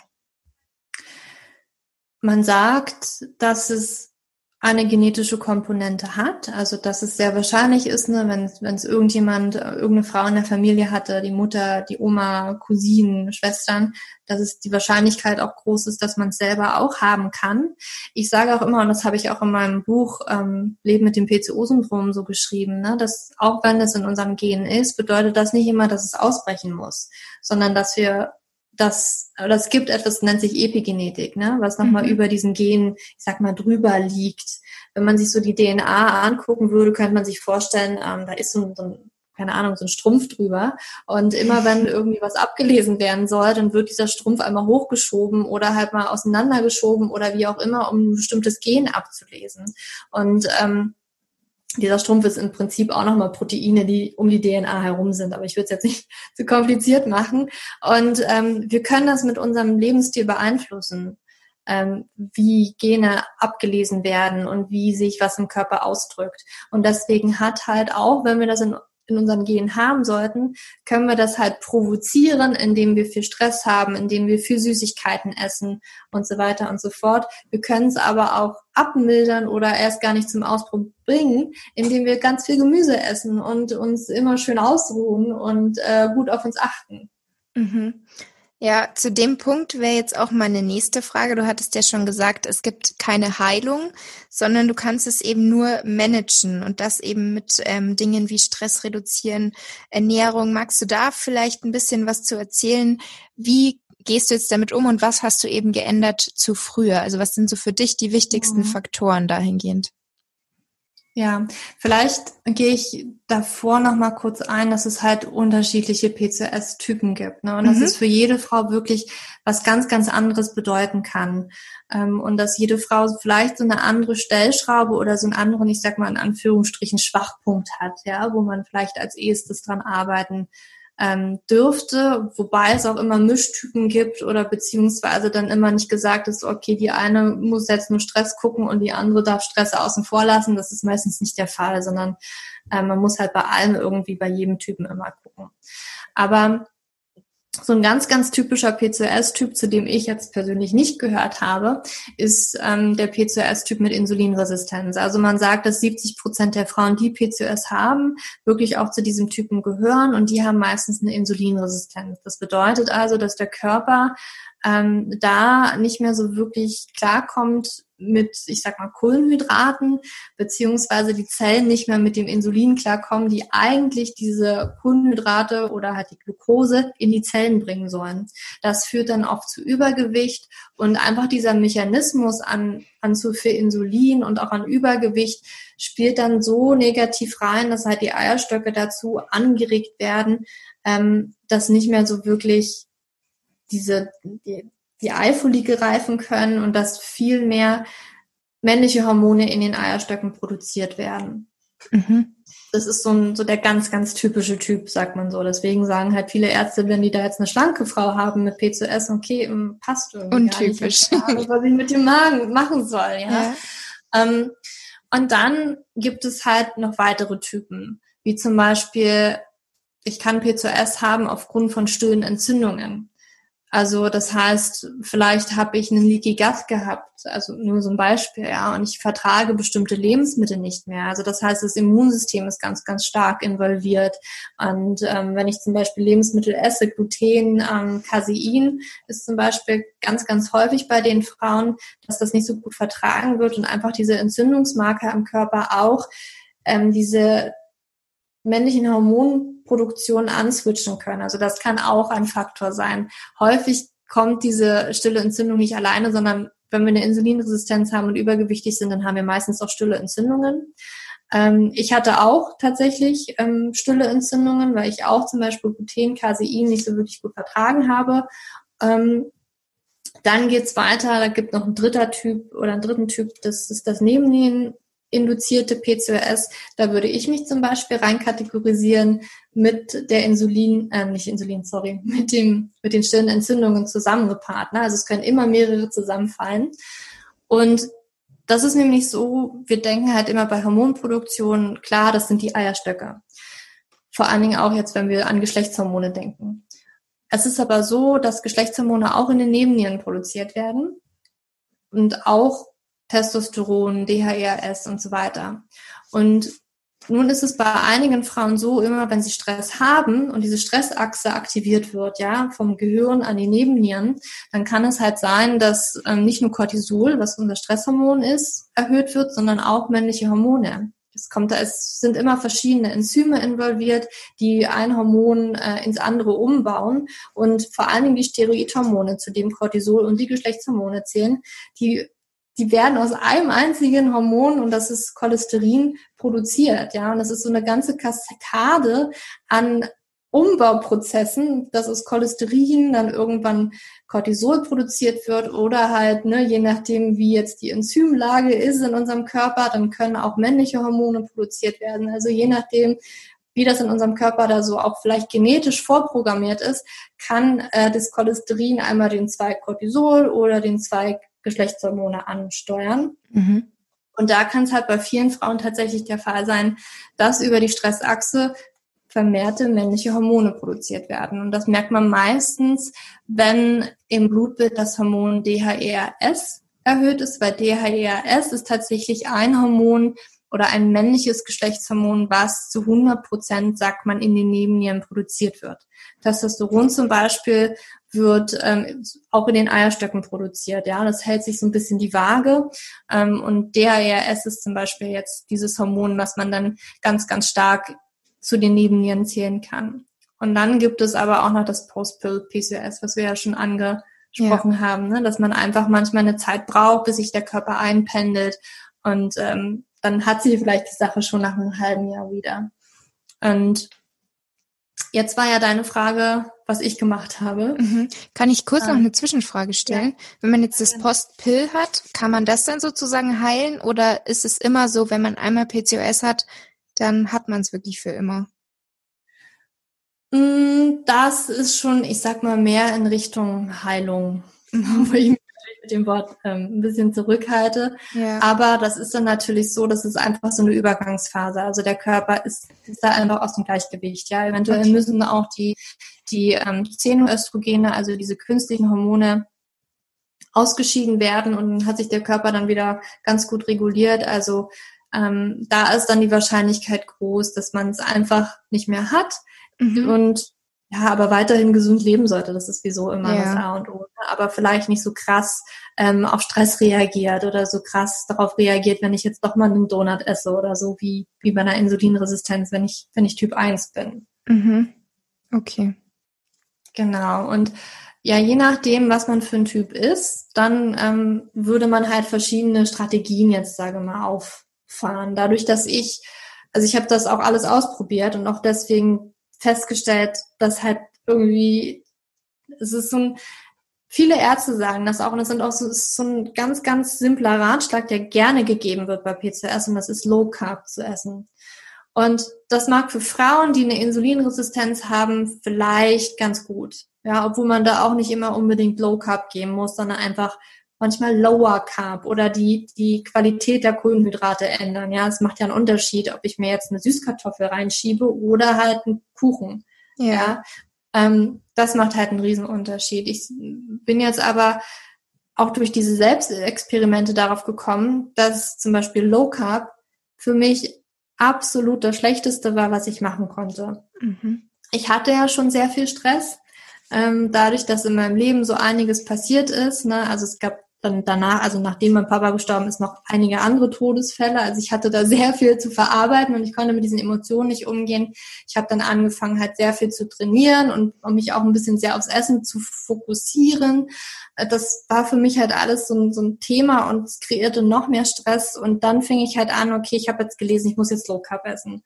Man sagt, dass es eine genetische Komponente hat, also dass es sehr wahrscheinlich ist, ne, wenn, es irgendjemand, irgendeine Frau in der Familie hatte, die Mutter, die Oma, Cousinen, Schwestern, dass es die Wahrscheinlichkeit auch groß ist, dass man es selber auch haben kann. Ich sage auch immer, und das habe ich auch in meinem Buch ähm, Leben mit dem PCO-Syndrom so geschrieben, ne, dass auch wenn es in unserem Gen ist, bedeutet das nicht immer, dass es ausbrechen muss, sondern dass wir das, oder es gibt etwas, nennt sich Epigenetik, ne, was nochmal mhm. über diesen Gen, ich sag mal, drüber liegt. Wenn man sich so die DNA angucken würde, könnte man sich vorstellen, ähm, da ist so, so ein, keine Ahnung, so ein Strumpf drüber. Und immer wenn irgendwie was abgelesen werden soll, dann wird dieser Strumpf einmal hochgeschoben oder halt mal auseinandergeschoben oder wie auch immer, um ein bestimmtes Gen abzulesen. Und ähm, dieser Strumpf ist im Prinzip auch nochmal Proteine, die um die DNA herum sind. Aber ich würde es jetzt nicht zu kompliziert machen. Und ähm, wir können das mit unserem Lebensstil beeinflussen, ähm, wie Gene abgelesen werden und wie sich was im Körper ausdrückt. Und deswegen hat halt auch, wenn wir das in in unseren Genen haben sollten, können wir das halt provozieren, indem wir viel Stress haben, indem wir viel Süßigkeiten essen und so weiter und so fort. Wir können es aber auch abmildern oder erst gar nicht zum Ausbruch bringen, indem wir ganz viel Gemüse essen und uns immer schön ausruhen und äh, gut auf uns achten. Mhm. Ja, zu dem Punkt wäre jetzt auch meine nächste Frage. Du hattest ja schon gesagt, es gibt keine Heilung, sondern du kannst es eben nur managen und das eben mit ähm, Dingen wie Stress reduzieren, Ernährung. Magst du da vielleicht ein bisschen was zu erzählen? Wie gehst du jetzt damit um und was hast du eben geändert zu früher? Also was sind so für dich die wichtigsten mhm. Faktoren dahingehend? Ja, vielleicht gehe ich davor noch mal kurz ein, dass es halt unterschiedliche PCOS-Typen gibt, ne? Und mhm. dass es für jede Frau wirklich was ganz, ganz anderes bedeuten kann. Ähm, und dass jede Frau vielleicht so eine andere Stellschraube oder so einen anderen, ich sag mal in Anführungsstrichen, Schwachpunkt hat, ja, wo man vielleicht als ehestes dran arbeiten ähm, dürfte, wobei es auch immer Mischtypen gibt oder beziehungsweise dann immer nicht gesagt ist, okay, die eine muss jetzt nur Stress gucken und die andere darf Stress außen vor lassen. Das ist meistens nicht der Fall, sondern äh, man muss halt bei allem irgendwie bei jedem Typen immer gucken. Aber so ein ganz, ganz typischer PCOS-Typ, zu dem ich jetzt persönlich nicht gehört habe, ist ähm, der PCOS-Typ mit Insulinresistenz. Also man sagt, dass 70 Prozent der Frauen, die PCOS haben, wirklich auch zu diesem Typen gehören und die haben meistens eine Insulinresistenz. Das bedeutet also, dass der Körper ähm, da nicht mehr so wirklich klarkommt mit, ich sag mal, Kohlenhydraten, beziehungsweise die Zellen nicht mehr mit dem Insulin klarkommen, die eigentlich diese Kohlenhydrate oder halt die Glucose in die Zellen bringen sollen. Das führt dann oft zu Übergewicht und einfach dieser Mechanismus an, an zu viel Insulin und auch an Übergewicht spielt dann so negativ rein, dass halt die Eierstöcke dazu angeregt werden, ähm, dass nicht mehr so wirklich diese, die, die Eifollikel reifen können und dass viel mehr männliche Hormone in den Eierstöcken produziert werden. Mhm. Das ist so, ein, so der ganz, ganz typische Typ, sagt man so. Deswegen sagen halt viele Ärzte, wenn die da jetzt eine schlanke Frau haben mit PCOS, okay, passt irgendwie Untypisch. Gar nicht, was ich mit dem Magen machen soll, ja. ja. Ähm, und dann gibt es halt noch weitere Typen, wie zum Beispiel, ich kann PCOS haben aufgrund von stillen Entzündungen. Also das heißt, vielleicht habe ich einen Leaky Gut gehabt, also nur so ein Beispiel, ja, und ich vertrage bestimmte Lebensmittel nicht mehr. Also das heißt, das Immunsystem ist ganz, ganz stark involviert. Und ähm, wenn ich zum Beispiel Lebensmittel esse, Gluten, ähm, Casein ist zum Beispiel ganz, ganz häufig bei den Frauen, dass das nicht so gut vertragen wird und einfach diese Entzündungsmarker im Körper auch ähm, diese männlichen Hormonproduktion answitchen können. Also das kann auch ein Faktor sein. Häufig kommt diese stille Entzündung nicht alleine, sondern wenn wir eine Insulinresistenz haben und übergewichtig sind, dann haben wir meistens auch stille Entzündungen. Ähm, ich hatte auch tatsächlich ähm, stille Entzündungen, weil ich auch zum Beispiel Gluten, Casein nicht so wirklich gut vertragen habe. Ähm, dann geht's weiter, da gibt noch ein dritter Typ oder einen dritten Typ, das ist das Nebennieren induzierte PCOS, da würde ich mich zum Beispiel reinkategorisieren mit der Insulin, äh, nicht Insulin, sorry, mit dem, mit den stillen Entzündungen zusammengepaart. Ne? Also es können immer mehrere zusammenfallen. Und das ist nämlich so, wir denken halt immer bei Hormonproduktion, klar, das sind die Eierstöcke. Vor allen Dingen auch jetzt, wenn wir an Geschlechtshormone denken. Es ist aber so, dass Geschlechtshormone auch in den Nebennieren produziert werden und auch Testosteron, DHERS und so weiter. Und nun ist es bei einigen Frauen so, immer wenn sie Stress haben und diese Stressachse aktiviert wird, ja, vom Gehirn an die Nebennieren, dann kann es halt sein, dass ähm, nicht nur Cortisol, was unser Stresshormon ist, erhöht wird, sondern auch männliche Hormone. Es kommt, es sind immer verschiedene Enzyme involviert, die ein Hormon äh, ins andere umbauen und vor allen Dingen die Steroidhormone, zu dem Cortisol und die Geschlechtshormone zählen, die die werden aus einem einzigen Hormon und das ist Cholesterin produziert, ja. Und das ist so eine ganze Kaskade an Umbauprozessen, dass aus Cholesterin dann irgendwann Cortisol produziert wird oder halt, ne, je nachdem, wie jetzt die Enzymlage ist in unserem Körper, dann können auch männliche Hormone produziert werden. Also je nachdem, wie das in unserem Körper da so auch vielleicht genetisch vorprogrammiert ist, kann äh, das Cholesterin einmal den Zweig Cortisol oder den Zweig Geschlechtshormone ansteuern. Mhm. Und da kann es halt bei vielen Frauen tatsächlich der Fall sein, dass über die Stressachse vermehrte männliche Hormone produziert werden. Und das merkt man meistens, wenn im Blutbild das Hormon DHERS erhöht ist, weil DHERS ist tatsächlich ein Hormon oder ein männliches Geschlechtshormon, was zu 100 Prozent, sagt man, in den Nebennieren produziert wird. Testosteron zum Beispiel wird ähm, auch in den Eierstöcken produziert. Ja, das hält sich so ein bisschen die Waage. Ähm, und DHRS ist zum Beispiel jetzt dieses Hormon, was man dann ganz, ganz stark zu den Nebennieren zählen kann. Und dann gibt es aber auch noch das Post-Pill-PCOS, was wir ja schon angesprochen ja. haben, ne? dass man einfach manchmal eine Zeit braucht, bis sich der Körper einpendelt und ähm, dann hat sie vielleicht die Sache schon nach einem halben Jahr wieder. Und jetzt war ja deine Frage, was ich gemacht habe. Mhm. Kann ich kurz ähm, noch eine Zwischenfrage stellen? Ja. Wenn man jetzt das Post-Pill hat, kann man das dann sozusagen heilen oder ist es immer so, wenn man einmal PCOS hat, dann hat man es wirklich für immer? Mm, das ist schon, ich sag mal, mehr in Richtung Heilung, mhm. wo ich mich mit dem Wort ähm, ein bisschen zurückhalte. Ja. Aber das ist dann natürlich so, dass es einfach so eine Übergangsphase. Also der Körper ist, ist da einfach aus dem Gleichgewicht. Ja, eventuell okay. müssen auch die die ähm, Xenoöstrogene, also diese künstlichen Hormone, ausgeschieden werden und hat sich der Körper dann wieder ganz gut reguliert. Also ähm, da ist dann die Wahrscheinlichkeit groß, dass man es einfach nicht mehr hat mhm. und ja, aber weiterhin gesund leben sollte. Das ist wieso immer ja. das A und O. Aber vielleicht nicht so krass ähm, auf Stress reagiert oder so krass darauf reagiert, wenn ich jetzt doch mal einen Donut esse oder so wie, wie bei einer Insulinresistenz, wenn ich, wenn ich Typ 1 bin. Mhm. Okay. Genau. Und ja, je nachdem, was man für ein Typ ist, dann ähm, würde man halt verschiedene Strategien jetzt, sage mal, auffahren. Dadurch, dass ich, also ich habe das auch alles ausprobiert und auch deswegen festgestellt, dass halt irgendwie, es ist so ein, viele Ärzte sagen das auch und es sind auch so, so ein ganz, ganz simpler Ratschlag, der gerne gegeben wird bei PCOS und das ist Low Carb zu essen. Und das mag für Frauen, die eine Insulinresistenz haben, vielleicht ganz gut. Ja, obwohl man da auch nicht immer unbedingt Low Carb geben muss, sondern einfach manchmal Lower Carb oder die, die Qualität der Kohlenhydrate ändern. Ja, es macht ja einen Unterschied, ob ich mir jetzt eine Süßkartoffel reinschiebe oder halt einen Kuchen. Ja. ja ähm, das macht halt einen Riesenunterschied. Ich bin jetzt aber auch durch diese Selbstexperimente darauf gekommen, dass zum Beispiel Low Carb für mich absolut das Schlechteste war, was ich machen konnte. Mhm. Ich hatte ja schon sehr viel Stress, ähm, dadurch, dass in meinem Leben so einiges passiert ist. Ne? Also es gab dann danach, also nachdem mein Papa gestorben ist, noch einige andere Todesfälle. Also ich hatte da sehr viel zu verarbeiten und ich konnte mit diesen Emotionen nicht umgehen. Ich habe dann angefangen, halt sehr viel zu trainieren und um mich auch ein bisschen sehr aufs Essen zu fokussieren. Äh, das war für mich halt alles so ein, so ein Thema und es kreierte noch mehr Stress. Und dann fing ich halt an, okay, ich habe jetzt gelesen, ich muss jetzt Low Carb essen.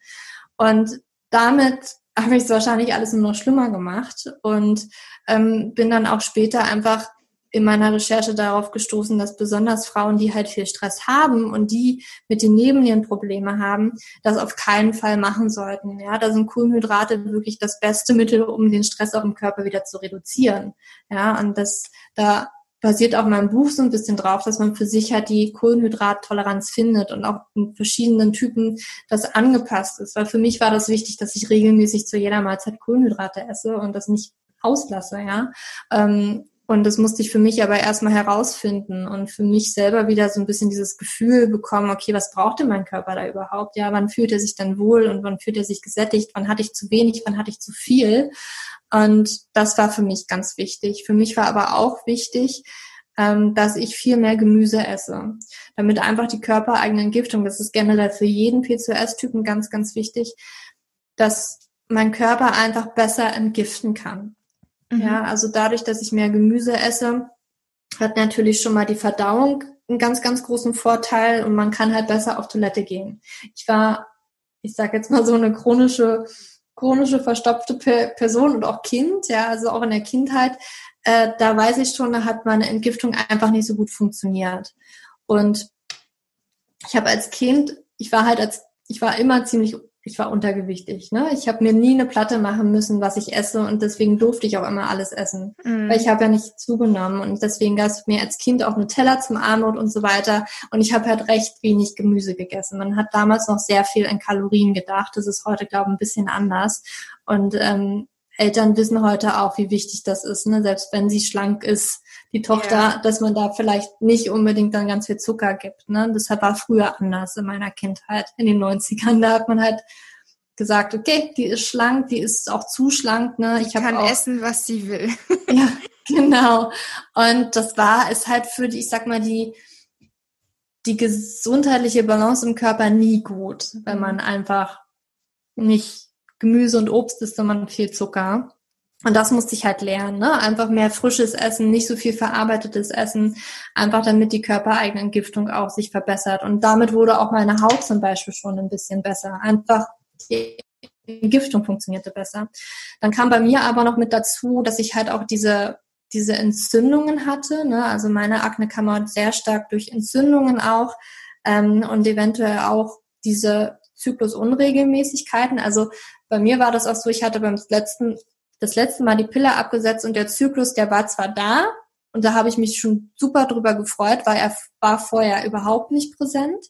Und damit habe ich es wahrscheinlich alles nur noch schlimmer gemacht und ähm, bin dann auch später einfach in meiner Recherche darauf gestoßen, dass besonders Frauen, die halt viel Stress haben und die mit den Nebennierenprobleme haben, das auf keinen Fall machen sollten. Ja, da sind Kohlenhydrate wirklich das beste Mittel, um den Stress auch im Körper wieder zu reduzieren. Ja, und das, da basiert auch mein Buch so ein bisschen drauf, dass man für sich halt die Kohlenhydrattoleranz findet und auch in verschiedenen Typen das angepasst ist. Weil für mich war das wichtig, dass ich regelmäßig zu jeder Mahlzeit Kohlenhydrate esse und das nicht auslasse, ja. Ähm, und das musste ich für mich aber erstmal herausfinden und für mich selber wieder so ein bisschen dieses Gefühl bekommen, okay, was braucht denn mein Körper da überhaupt? Ja, wann fühlt er sich dann wohl und wann fühlt er sich gesättigt? Wann hatte ich zu wenig? Wann hatte ich zu viel? Und das war für mich ganz wichtig. Für mich war aber auch wichtig, ähm, dass ich viel mehr Gemüse esse, damit einfach die körpereigene Entgiftung, das ist generell für jeden PCOS-Typen ganz, ganz wichtig, dass mein Körper einfach besser entgiften kann. Mhm. Ja, also dadurch, dass ich mehr Gemüse esse, hat natürlich schon mal die Verdauung einen ganz, ganz großen Vorteil und man kann halt besser auf Toilette gehen. Ich war, ich sage jetzt mal so eine chronische, chronische verstopfte Person und auch Kind, ja, also auch in der Kindheit, äh, da weiß ich schon, da hat meine Entgiftung einfach nicht so gut funktioniert. Und ich habe als Kind, ich war halt als, ich war immer ziemlich ich war untergewichtig. Ne? Ich habe mir nie eine Platte machen müssen, was ich esse und deswegen durfte ich auch immer alles essen, mm. weil ich habe ja nicht zugenommen und deswegen gab es mir als Kind auch eine Teller zum Armut und so weiter und ich habe halt recht wenig Gemüse gegessen. Man hat damals noch sehr viel in Kalorien gedacht. Das ist heute glaube ich ein bisschen anders und ähm, Eltern wissen heute auch, wie wichtig das ist, ne? selbst wenn sie schlank ist, die Tochter, ja. dass man da vielleicht nicht unbedingt dann ganz viel Zucker gibt. Ne? Deshalb war früher anders in meiner Kindheit, in den 90ern. Da hat man halt gesagt, okay, die ist schlank, die ist auch zu schlank. Ne? Ich kann auch, essen, was sie will. ja, genau. Und das war, ist halt für die, ich sag mal, die, die gesundheitliche Balance im Körper nie gut, wenn man mhm. einfach nicht Gemüse und Obst isst, sondern viel Zucker. Und das musste ich halt lernen, ne? Einfach mehr frisches Essen, nicht so viel verarbeitetes Essen, einfach damit die körpereigene Entgiftung auch sich verbessert. Und damit wurde auch meine Haut zum Beispiel schon ein bisschen besser. Einfach die Entgiftung funktionierte besser. Dann kam bei mir aber noch mit dazu, dass ich halt auch diese diese Entzündungen hatte. Ne? Also meine Akne kam halt sehr stark durch Entzündungen auch ähm, und eventuell auch diese Zyklusunregelmäßigkeiten. Also bei mir war das auch so, ich hatte beim letzten das letzte Mal die Pille abgesetzt und der Zyklus, der war zwar da und da habe ich mich schon super drüber gefreut, weil er war vorher überhaupt nicht präsent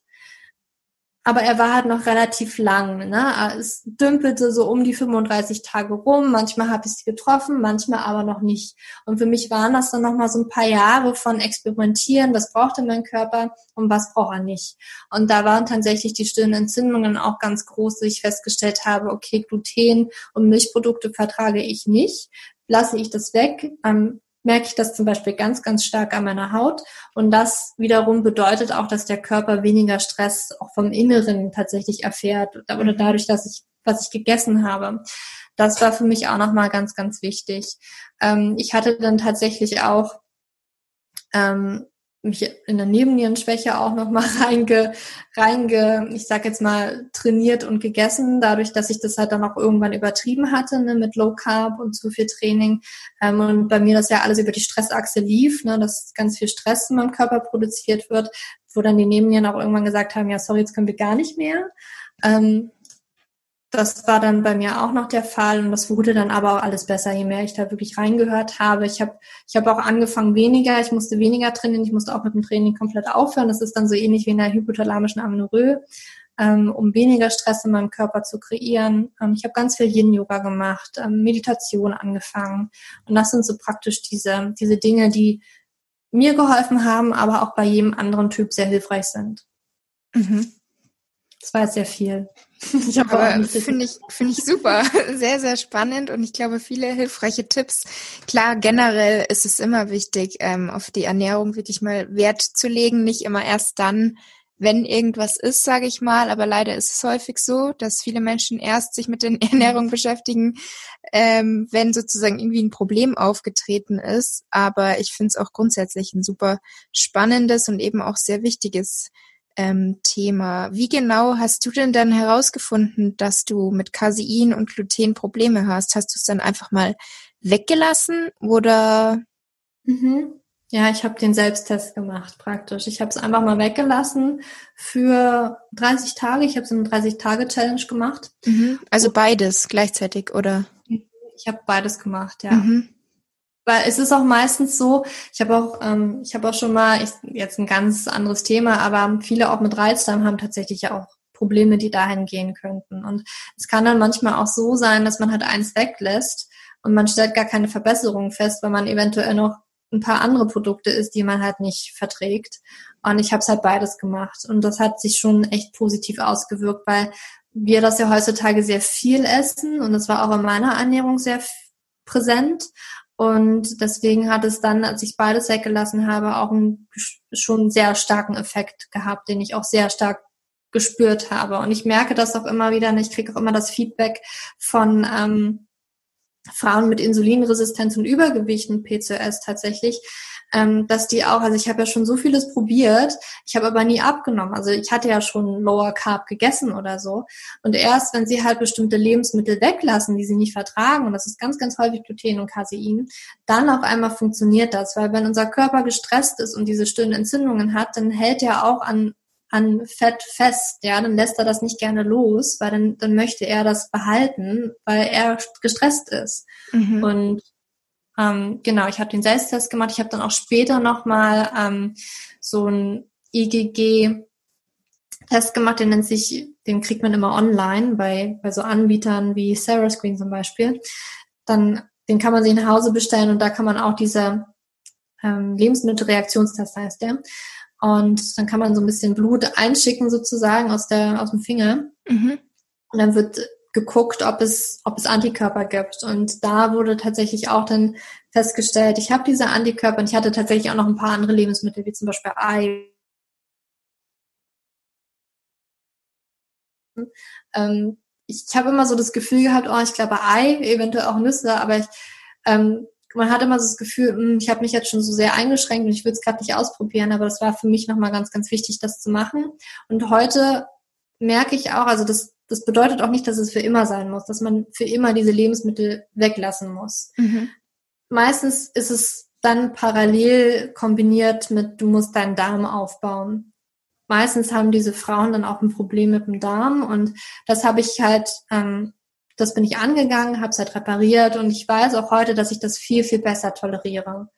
aber er war halt noch relativ lang. Ne? Es dümpelte so um die 35 Tage rum. Manchmal habe ich sie getroffen, manchmal aber noch nicht. Und für mich waren das dann nochmal so ein paar Jahre von Experimentieren. Was brauchte mein Körper und was braucht er nicht? Und da waren tatsächlich die stillen Entzündungen auch ganz groß, dass ich festgestellt habe, okay, Gluten und Milchprodukte vertrage ich nicht. Lasse ich das weg? Ähm, merke ich das zum Beispiel ganz, ganz stark an meiner Haut. Und das wiederum bedeutet auch, dass der Körper weniger Stress auch vom Inneren tatsächlich erfährt oder mhm. dadurch, dass ich, was ich gegessen habe. Das war für mich auch nochmal ganz, ganz wichtig. Ähm, ich hatte dann tatsächlich auch ähm, mich in der Nebennierenschwäche auch nochmal reinge, reinge, ich sag jetzt mal, trainiert und gegessen, dadurch, dass ich das halt dann auch irgendwann übertrieben hatte, ne, mit Low Carb und zu viel Training. Ähm, und bei mir das ja alles über die Stressachse lief, ne, dass ganz viel Stress in meinem Körper produziert wird, wo dann die Nebennieren auch irgendwann gesagt haben, ja, sorry, jetzt können wir gar nicht mehr. Ähm, das war dann bei mir auch noch der Fall und das wurde dann aber auch alles besser, je mehr ich da wirklich reingehört habe. Ich habe ich hab auch angefangen weniger, ich musste weniger trainieren, ich musste auch mit dem Training komplett aufhören. Das ist dann so ähnlich wie in der hypothalamischen Amenorrhoe, ähm, um weniger Stress in meinem Körper zu kreieren. Ähm, ich habe ganz viel Yin-Yoga gemacht, ähm, Meditation angefangen und das sind so praktisch diese, diese Dinge, die mir geholfen haben, aber auch bei jedem anderen Typ sehr hilfreich sind. Mhm. Das war jetzt sehr viel. Ich Aber finde ich, finde ich super. Sehr, sehr spannend und ich glaube, viele hilfreiche Tipps. Klar, generell ist es immer wichtig, ähm, auf die Ernährung wirklich mal Wert zu legen. Nicht immer erst dann, wenn irgendwas ist, sage ich mal. Aber leider ist es häufig so, dass viele Menschen erst sich mit der Ernährung beschäftigen, ähm, wenn sozusagen irgendwie ein Problem aufgetreten ist. Aber ich finde es auch grundsätzlich ein super spannendes und eben auch sehr wichtiges ähm, Thema. Wie genau hast du denn dann herausgefunden, dass du mit Casein und Gluten Probleme hast? Hast du es dann einfach mal weggelassen oder? Mhm. Ja, ich habe den Selbsttest gemacht praktisch. Ich habe es einfach mal weggelassen für 30 Tage. Ich habe so eine 30-Tage-Challenge gemacht. Mhm. Also beides gleichzeitig, oder? Ich habe beides gemacht, ja. Mhm. Weil es ist auch meistens so, ich habe auch, ähm, ich habe auch schon mal, ich, jetzt ein ganz anderes Thema, aber viele auch mit Reizdarm haben tatsächlich ja auch Probleme, die dahin gehen könnten. Und es kann dann manchmal auch so sein, dass man halt eins weglässt und man stellt gar keine Verbesserung fest, weil man eventuell noch ein paar andere Produkte isst, die man halt nicht verträgt. Und ich habe es halt beides gemacht. Und das hat sich schon echt positiv ausgewirkt, weil wir das ja heutzutage sehr viel essen und das war auch in meiner Ernährung sehr präsent. Und deswegen hat es dann, als ich beides weggelassen habe, auch einen schon sehr starken Effekt gehabt, den ich auch sehr stark gespürt habe. Und ich merke das auch immer wieder, und ich kriege auch immer das Feedback von ähm, Frauen mit Insulinresistenz und Übergewicht und PCOS tatsächlich, ähm, dass die auch, also ich habe ja schon so vieles probiert, ich habe aber nie abgenommen. Also ich hatte ja schon Lower Carb gegessen oder so. Und erst, wenn sie halt bestimmte Lebensmittel weglassen, die sie nicht vertragen, und das ist ganz, ganz häufig Gluten und Casein, dann auf einmal funktioniert das. Weil wenn unser Körper gestresst ist und diese stillen Entzündungen hat, dann hält er auch an an Fett fest, ja, dann lässt er das nicht gerne los, weil dann, dann möchte er das behalten, weil er gestresst ist. Mhm. Und ähm, genau, ich habe den Selbsttest gemacht. Ich habe dann auch später nochmal ähm, so ein IgG-Test gemacht, den nennt sich, den kriegt man immer online bei, bei so Anbietern wie Sarah Screen zum Beispiel. Dann, den kann man sich nach Hause bestellen und da kann man auch diese ähm, Lebensmittelreaktionstest heißt der. Und dann kann man so ein bisschen Blut einschicken sozusagen aus der aus dem Finger. Mhm. Und dann wird geguckt, ob es, ob es Antikörper gibt. Und da wurde tatsächlich auch dann festgestellt, ich habe diese Antikörper und ich hatte tatsächlich auch noch ein paar andere Lebensmittel, wie zum Beispiel Ei. Ähm, ich habe immer so das Gefühl gehabt, oh, ich glaube Ei, eventuell auch Nüsse, aber ich, ähm, man hat immer so das Gefühl, mh, hm, ich habe mich jetzt schon so sehr eingeschränkt und ich will es gerade nicht ausprobieren, aber das war für mich nochmal ganz, ganz wichtig, das zu machen. Und heute merke ich auch, also das, das bedeutet auch nicht, dass es für immer sein muss, dass man für immer diese Lebensmittel weglassen muss. Mhm. Meistens ist es dann parallel kombiniert mit, du musst deinen Darm aufbauen. Meistens haben diese Frauen dann auch ein Problem mit dem Darm und das habe ich halt ähm, das bin ich angegangen, habe es halt repariert und ich weiß auch heute, dass ich das viel, viel besser toleriere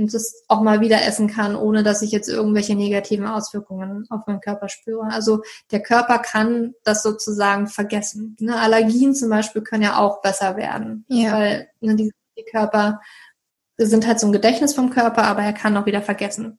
und das auch mal wieder essen kann, ohne dass ich jetzt irgendwelche negativen Auswirkungen auf meinen Körper spüre. Also der Körper kann das sozusagen vergessen. Ne? Allergien zum Beispiel können ja auch besser werden, ja. weil ne, die, die Körper sind halt so ein Gedächtnis vom Körper, aber er kann auch wieder vergessen.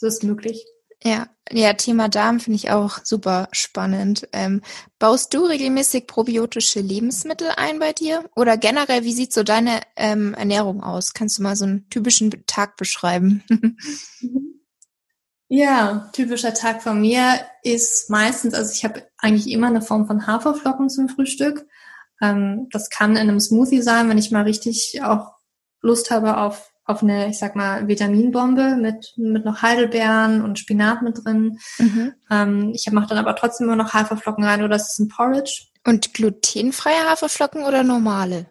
Das ist möglich. Ja, ja, Thema Darm finde ich auch super spannend. Ähm, baust du regelmäßig probiotische Lebensmittel ein bei dir? Oder generell, wie sieht so deine ähm, Ernährung aus? Kannst du mal so einen typischen Tag beschreiben? ja, typischer Tag von mir ist meistens, also ich habe eigentlich immer eine Form von Haferflocken zum Frühstück. Ähm, das kann in einem Smoothie sein, wenn ich mal richtig auch Lust habe auf auf eine, ich sag mal, Vitaminbombe mit, mit noch Heidelbeeren und Spinat mit drin. Mhm. Ähm, ich mache dann aber trotzdem immer noch Haferflocken rein oder es ist ein Porridge. Und glutenfreie Haferflocken oder normale?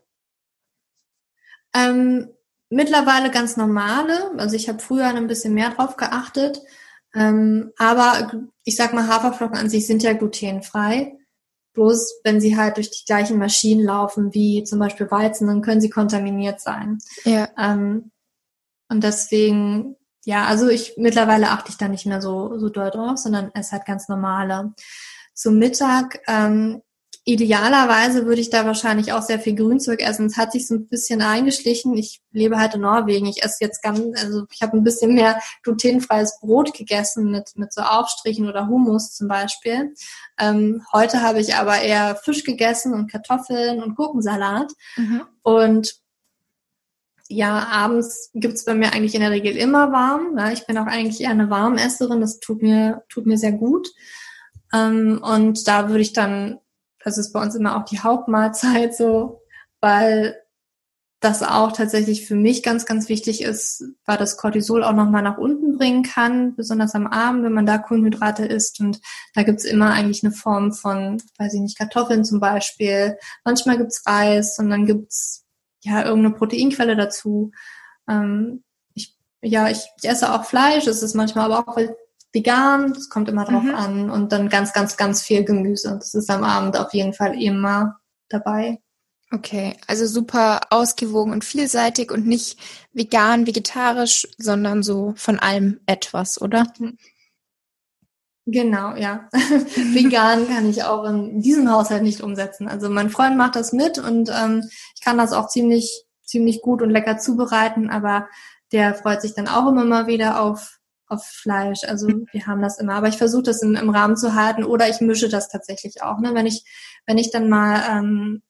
Ähm, mittlerweile ganz normale. Also ich habe früher ein bisschen mehr drauf geachtet. Ähm, aber ich sag mal, Haferflocken an sich sind ja glutenfrei. Bloß wenn sie halt durch die gleichen Maschinen laufen wie zum Beispiel Weizen, dann können sie kontaminiert sein. Ja. Ähm, und deswegen, ja, also ich mittlerweile achte ich da nicht mehr so, so doll drauf, sondern es hat ganz normale. Zum Mittag, ähm, idealerweise würde ich da wahrscheinlich auch sehr viel Grünzeug essen. Es hat sich so ein bisschen eingeschlichen. Ich lebe halt in Norwegen. Ich esse jetzt ganz, also ich habe ein bisschen mehr glutenfreies Brot gegessen mit, mit so Aufstrichen oder Hummus zum Beispiel. Ähm, heute habe ich aber eher Fisch gegessen und Kartoffeln und Gurkensalat. Mhm. Und ja, abends gibt's bei mir eigentlich in der Regel immer warm. Ja, ich bin auch eigentlich eher eine Warmesserin, das tut mir, tut mir sehr gut. Ähm, und da würde ich dann, das ist bei uns immer auch die Hauptmahlzeit so, weil das auch tatsächlich für mich ganz, ganz wichtig ist, weil das Cortisol auch nochmal nach unten bringen kann, besonders am Abend, wenn man da Kohlenhydrate isst. Und da gibt's immer eigentlich eine Form von, weiß ich nicht, Kartoffeln zum Beispiel. Manchmal gibt's Reis und dann gibt's ja, irgendeine Proteinquelle dazu. Ähm, ich, ja, ich, ich esse auch Fleisch, es ist manchmal aber auch vegan, das kommt immer drauf mhm. an. Und dann ganz, ganz, ganz viel Gemüse. Das ist am Abend auf jeden Fall immer dabei. Okay, also super ausgewogen und vielseitig und nicht vegan, vegetarisch, sondern so von allem etwas, oder? Mhm. Genau, ja. Vegan kann ich auch in diesem Haushalt nicht umsetzen. Also mein Freund macht das mit und ähm, ich kann das auch ziemlich, ziemlich gut und lecker zubereiten, aber der freut sich dann auch immer mal wieder auf, auf Fleisch. Also wir haben das immer. Aber ich versuche das im, im Rahmen zu halten oder ich mische das tatsächlich auch. Ne? Wenn ich, wenn ich dann mal ähm,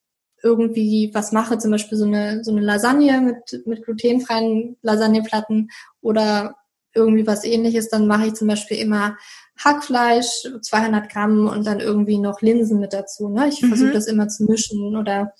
irgendwie was mache, zum Beispiel so eine, so eine Lasagne mit, mit glutenfreien Lasagneplatten oder irgendwie was ähnliches, dann mache ich zum Beispiel immer Hackfleisch, 200 Gramm und dann irgendwie noch Linsen mit dazu. Ne? Ich mhm. versuche das immer zu mischen oder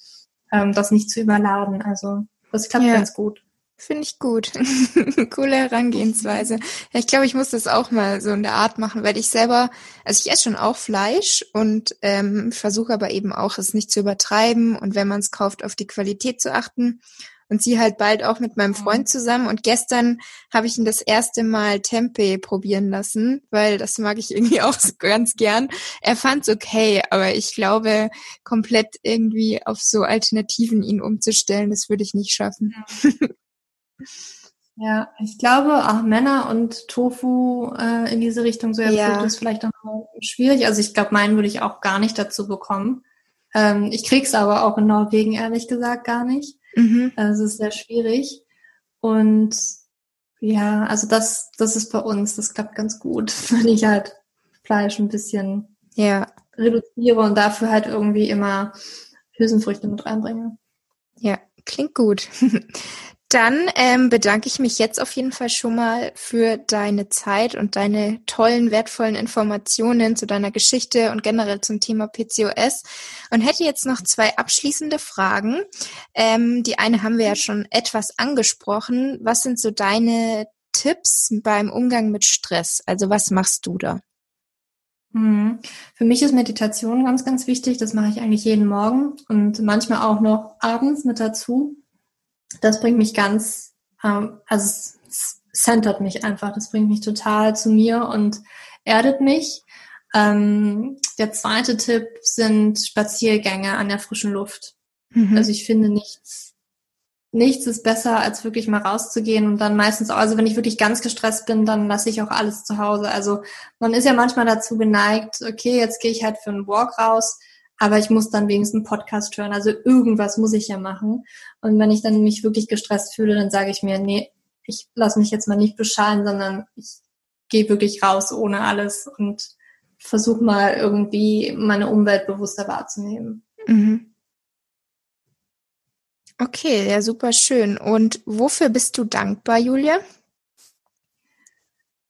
ähm, das nicht zu überladen. Also das klappt ja. ganz gut. Finde ich gut. Coole Herangehensweise. Ja, ich glaube, ich muss das auch mal so in der Art machen, weil ich selber, also ich esse schon auch Fleisch und ähm, versuche aber eben auch, es nicht zu übertreiben und wenn man es kauft, auf die Qualität zu achten und sie halt bald auch mit meinem Freund zusammen. Und gestern habe ich ihn das erste Mal Tempeh probieren lassen, weil das mag ich irgendwie auch ganz gern. Er fand's okay, aber ich glaube, komplett irgendwie auf so Alternativen ihn umzustellen, das würde ich nicht schaffen. Ja, ich glaube, auch Männer und Tofu äh, in diese Richtung so ja. ist vielleicht auch schwierig. Also ich glaube, meinen würde ich auch gar nicht dazu bekommen. Ähm, ich krieg's aber auch in Norwegen ehrlich gesagt gar nicht. Mhm. Also es ist sehr schwierig. Und ja, also das, das ist bei uns, das klappt ganz gut, wenn ich halt Fleisch ein bisschen ja. reduziere und dafür halt irgendwie immer Hülsenfrüchte mit reinbringe. Ja, klingt gut. Dann ähm, bedanke ich mich jetzt auf jeden Fall schon mal für deine Zeit und deine tollen, wertvollen Informationen zu deiner Geschichte und generell zum Thema PCOS und hätte jetzt noch zwei abschließende Fragen. Ähm, die eine haben wir ja schon etwas angesprochen. Was sind so deine Tipps beim Umgang mit Stress? Also was machst du da? Mhm. Für mich ist Meditation ganz, ganz wichtig. Das mache ich eigentlich jeden Morgen und manchmal auch noch abends mit dazu das bringt mich ganz, ähm, also es centert mich einfach, das bringt mich total zu mir und erdet mich. Ähm, der zweite Tipp sind Spaziergänge an der frischen Luft. Mhm. Also ich finde nichts, nichts ist besser, als wirklich mal rauszugehen und dann meistens auch, also wenn ich wirklich ganz gestresst bin, dann lasse ich auch alles zu Hause. Also man ist ja manchmal dazu geneigt, okay, jetzt gehe ich halt für einen Walk raus, aber ich muss dann wenigstens einen Podcast hören. Also irgendwas muss ich ja machen. Und wenn ich dann mich wirklich gestresst fühle, dann sage ich mir, nee, ich lasse mich jetzt mal nicht beschallen, sondern ich gehe wirklich raus ohne alles und versuche mal irgendwie meine Umwelt bewusster wahrzunehmen. Mhm. Okay, ja, super schön. Und wofür bist du dankbar, Julia?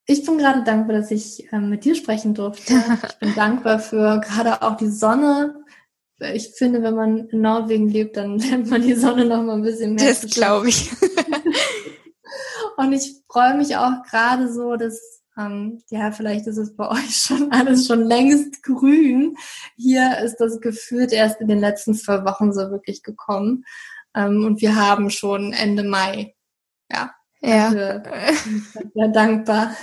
Ich bin gerade dankbar, dass ich ähm, mit dir sprechen durfte. Ich bin dankbar für gerade auch die Sonne. Ich finde, wenn man in Norwegen lebt, dann lernt man die Sonne noch mal ein bisschen mehr. Das glaube ich. Und ich freue mich auch gerade so, dass ähm, ja, vielleicht ist es bei euch schon alles schon längst grün. Hier ist das gefühlt erst in den letzten zwei Wochen so wirklich gekommen. Ähm, und wir haben schon Ende Mai. Ja, ja. sehr dankbar.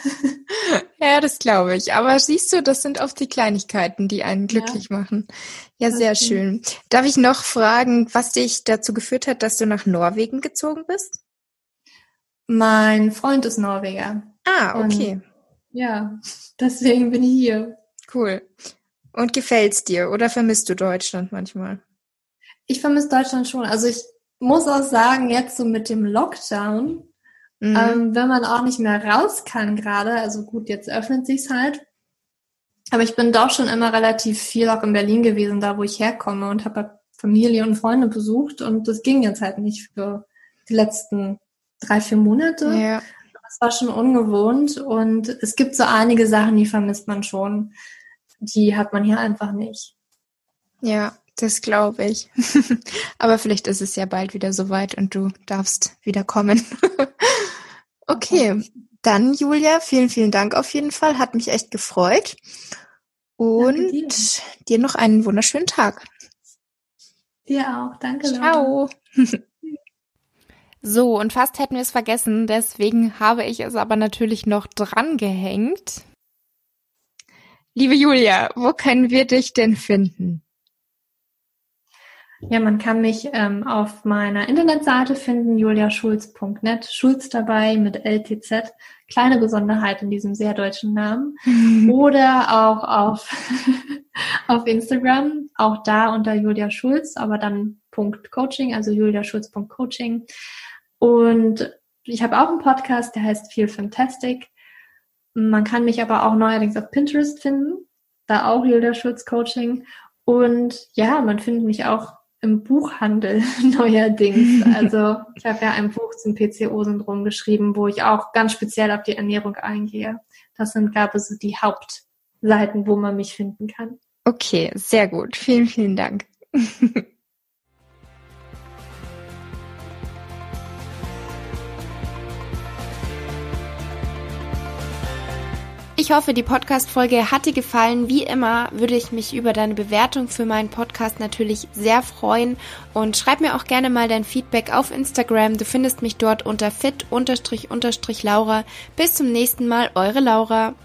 Ja, das glaube ich. Aber siehst du, das sind oft die Kleinigkeiten, die einen glücklich ja. machen. Ja, sehr schön. Darf ich noch fragen, was dich dazu geführt hat, dass du nach Norwegen gezogen bist? Mein Freund ist Norweger. Ah, okay. Und ja, deswegen bin ich hier. Cool. Und gefällt's dir oder vermisst du Deutschland manchmal? Ich vermisse Deutschland schon. Also ich muss auch sagen, jetzt so mit dem Lockdown Mhm. Ähm, wenn man auch nicht mehr raus kann gerade, also gut, jetzt öffnet sich's halt. Aber ich bin doch schon immer relativ viel auch in Berlin gewesen, da wo ich herkomme und habe halt Familie und Freunde besucht und das ging jetzt halt nicht für die letzten drei, vier Monate. Ja. Das war schon ungewohnt und es gibt so einige Sachen, die vermisst man schon. Die hat man hier einfach nicht. Ja, das glaube ich. Aber vielleicht ist es ja bald wieder soweit und du darfst wieder kommen. okay, dann Julia, vielen, vielen Dank auf jeden Fall. Hat mich echt gefreut. Und dir. dir. noch einen wunderschönen Tag. Dir auch. Danke. Ciao. so, und fast hätten wir es vergessen. Deswegen habe ich es aber natürlich noch dran gehängt. Liebe Julia, wo können wir dich denn finden? Ja, man kann mich ähm, auf meiner Internetseite finden, juliaschulz.net, Schulz dabei mit LTZ, kleine Besonderheit in diesem sehr deutschen Namen. Oder auch auf, auf Instagram, auch da unter Julia Schulz, aber dann Punkt Coaching, also juliaschulz.coaching. Und ich habe auch einen Podcast, der heißt Feel Fantastic. Man kann mich aber auch neuerdings auf Pinterest finden, da auch Julia Schulz Coaching. Und ja, man findet mich auch im Buchhandel neuerdings. Also ich habe ja ein Buch zum PCO-Syndrom geschrieben, wo ich auch ganz speziell auf die Ernährung eingehe. Das sind, glaube ich, so die Hauptseiten, wo man mich finden kann. Okay, sehr gut. Vielen, vielen Dank. Ich hoffe, die Podcast-Folge hat dir gefallen. Wie immer würde ich mich über deine Bewertung für meinen Podcast natürlich sehr freuen und schreib mir auch gerne mal dein Feedback auf Instagram. Du findest mich dort unter fit-laura. Bis zum nächsten Mal, eure Laura.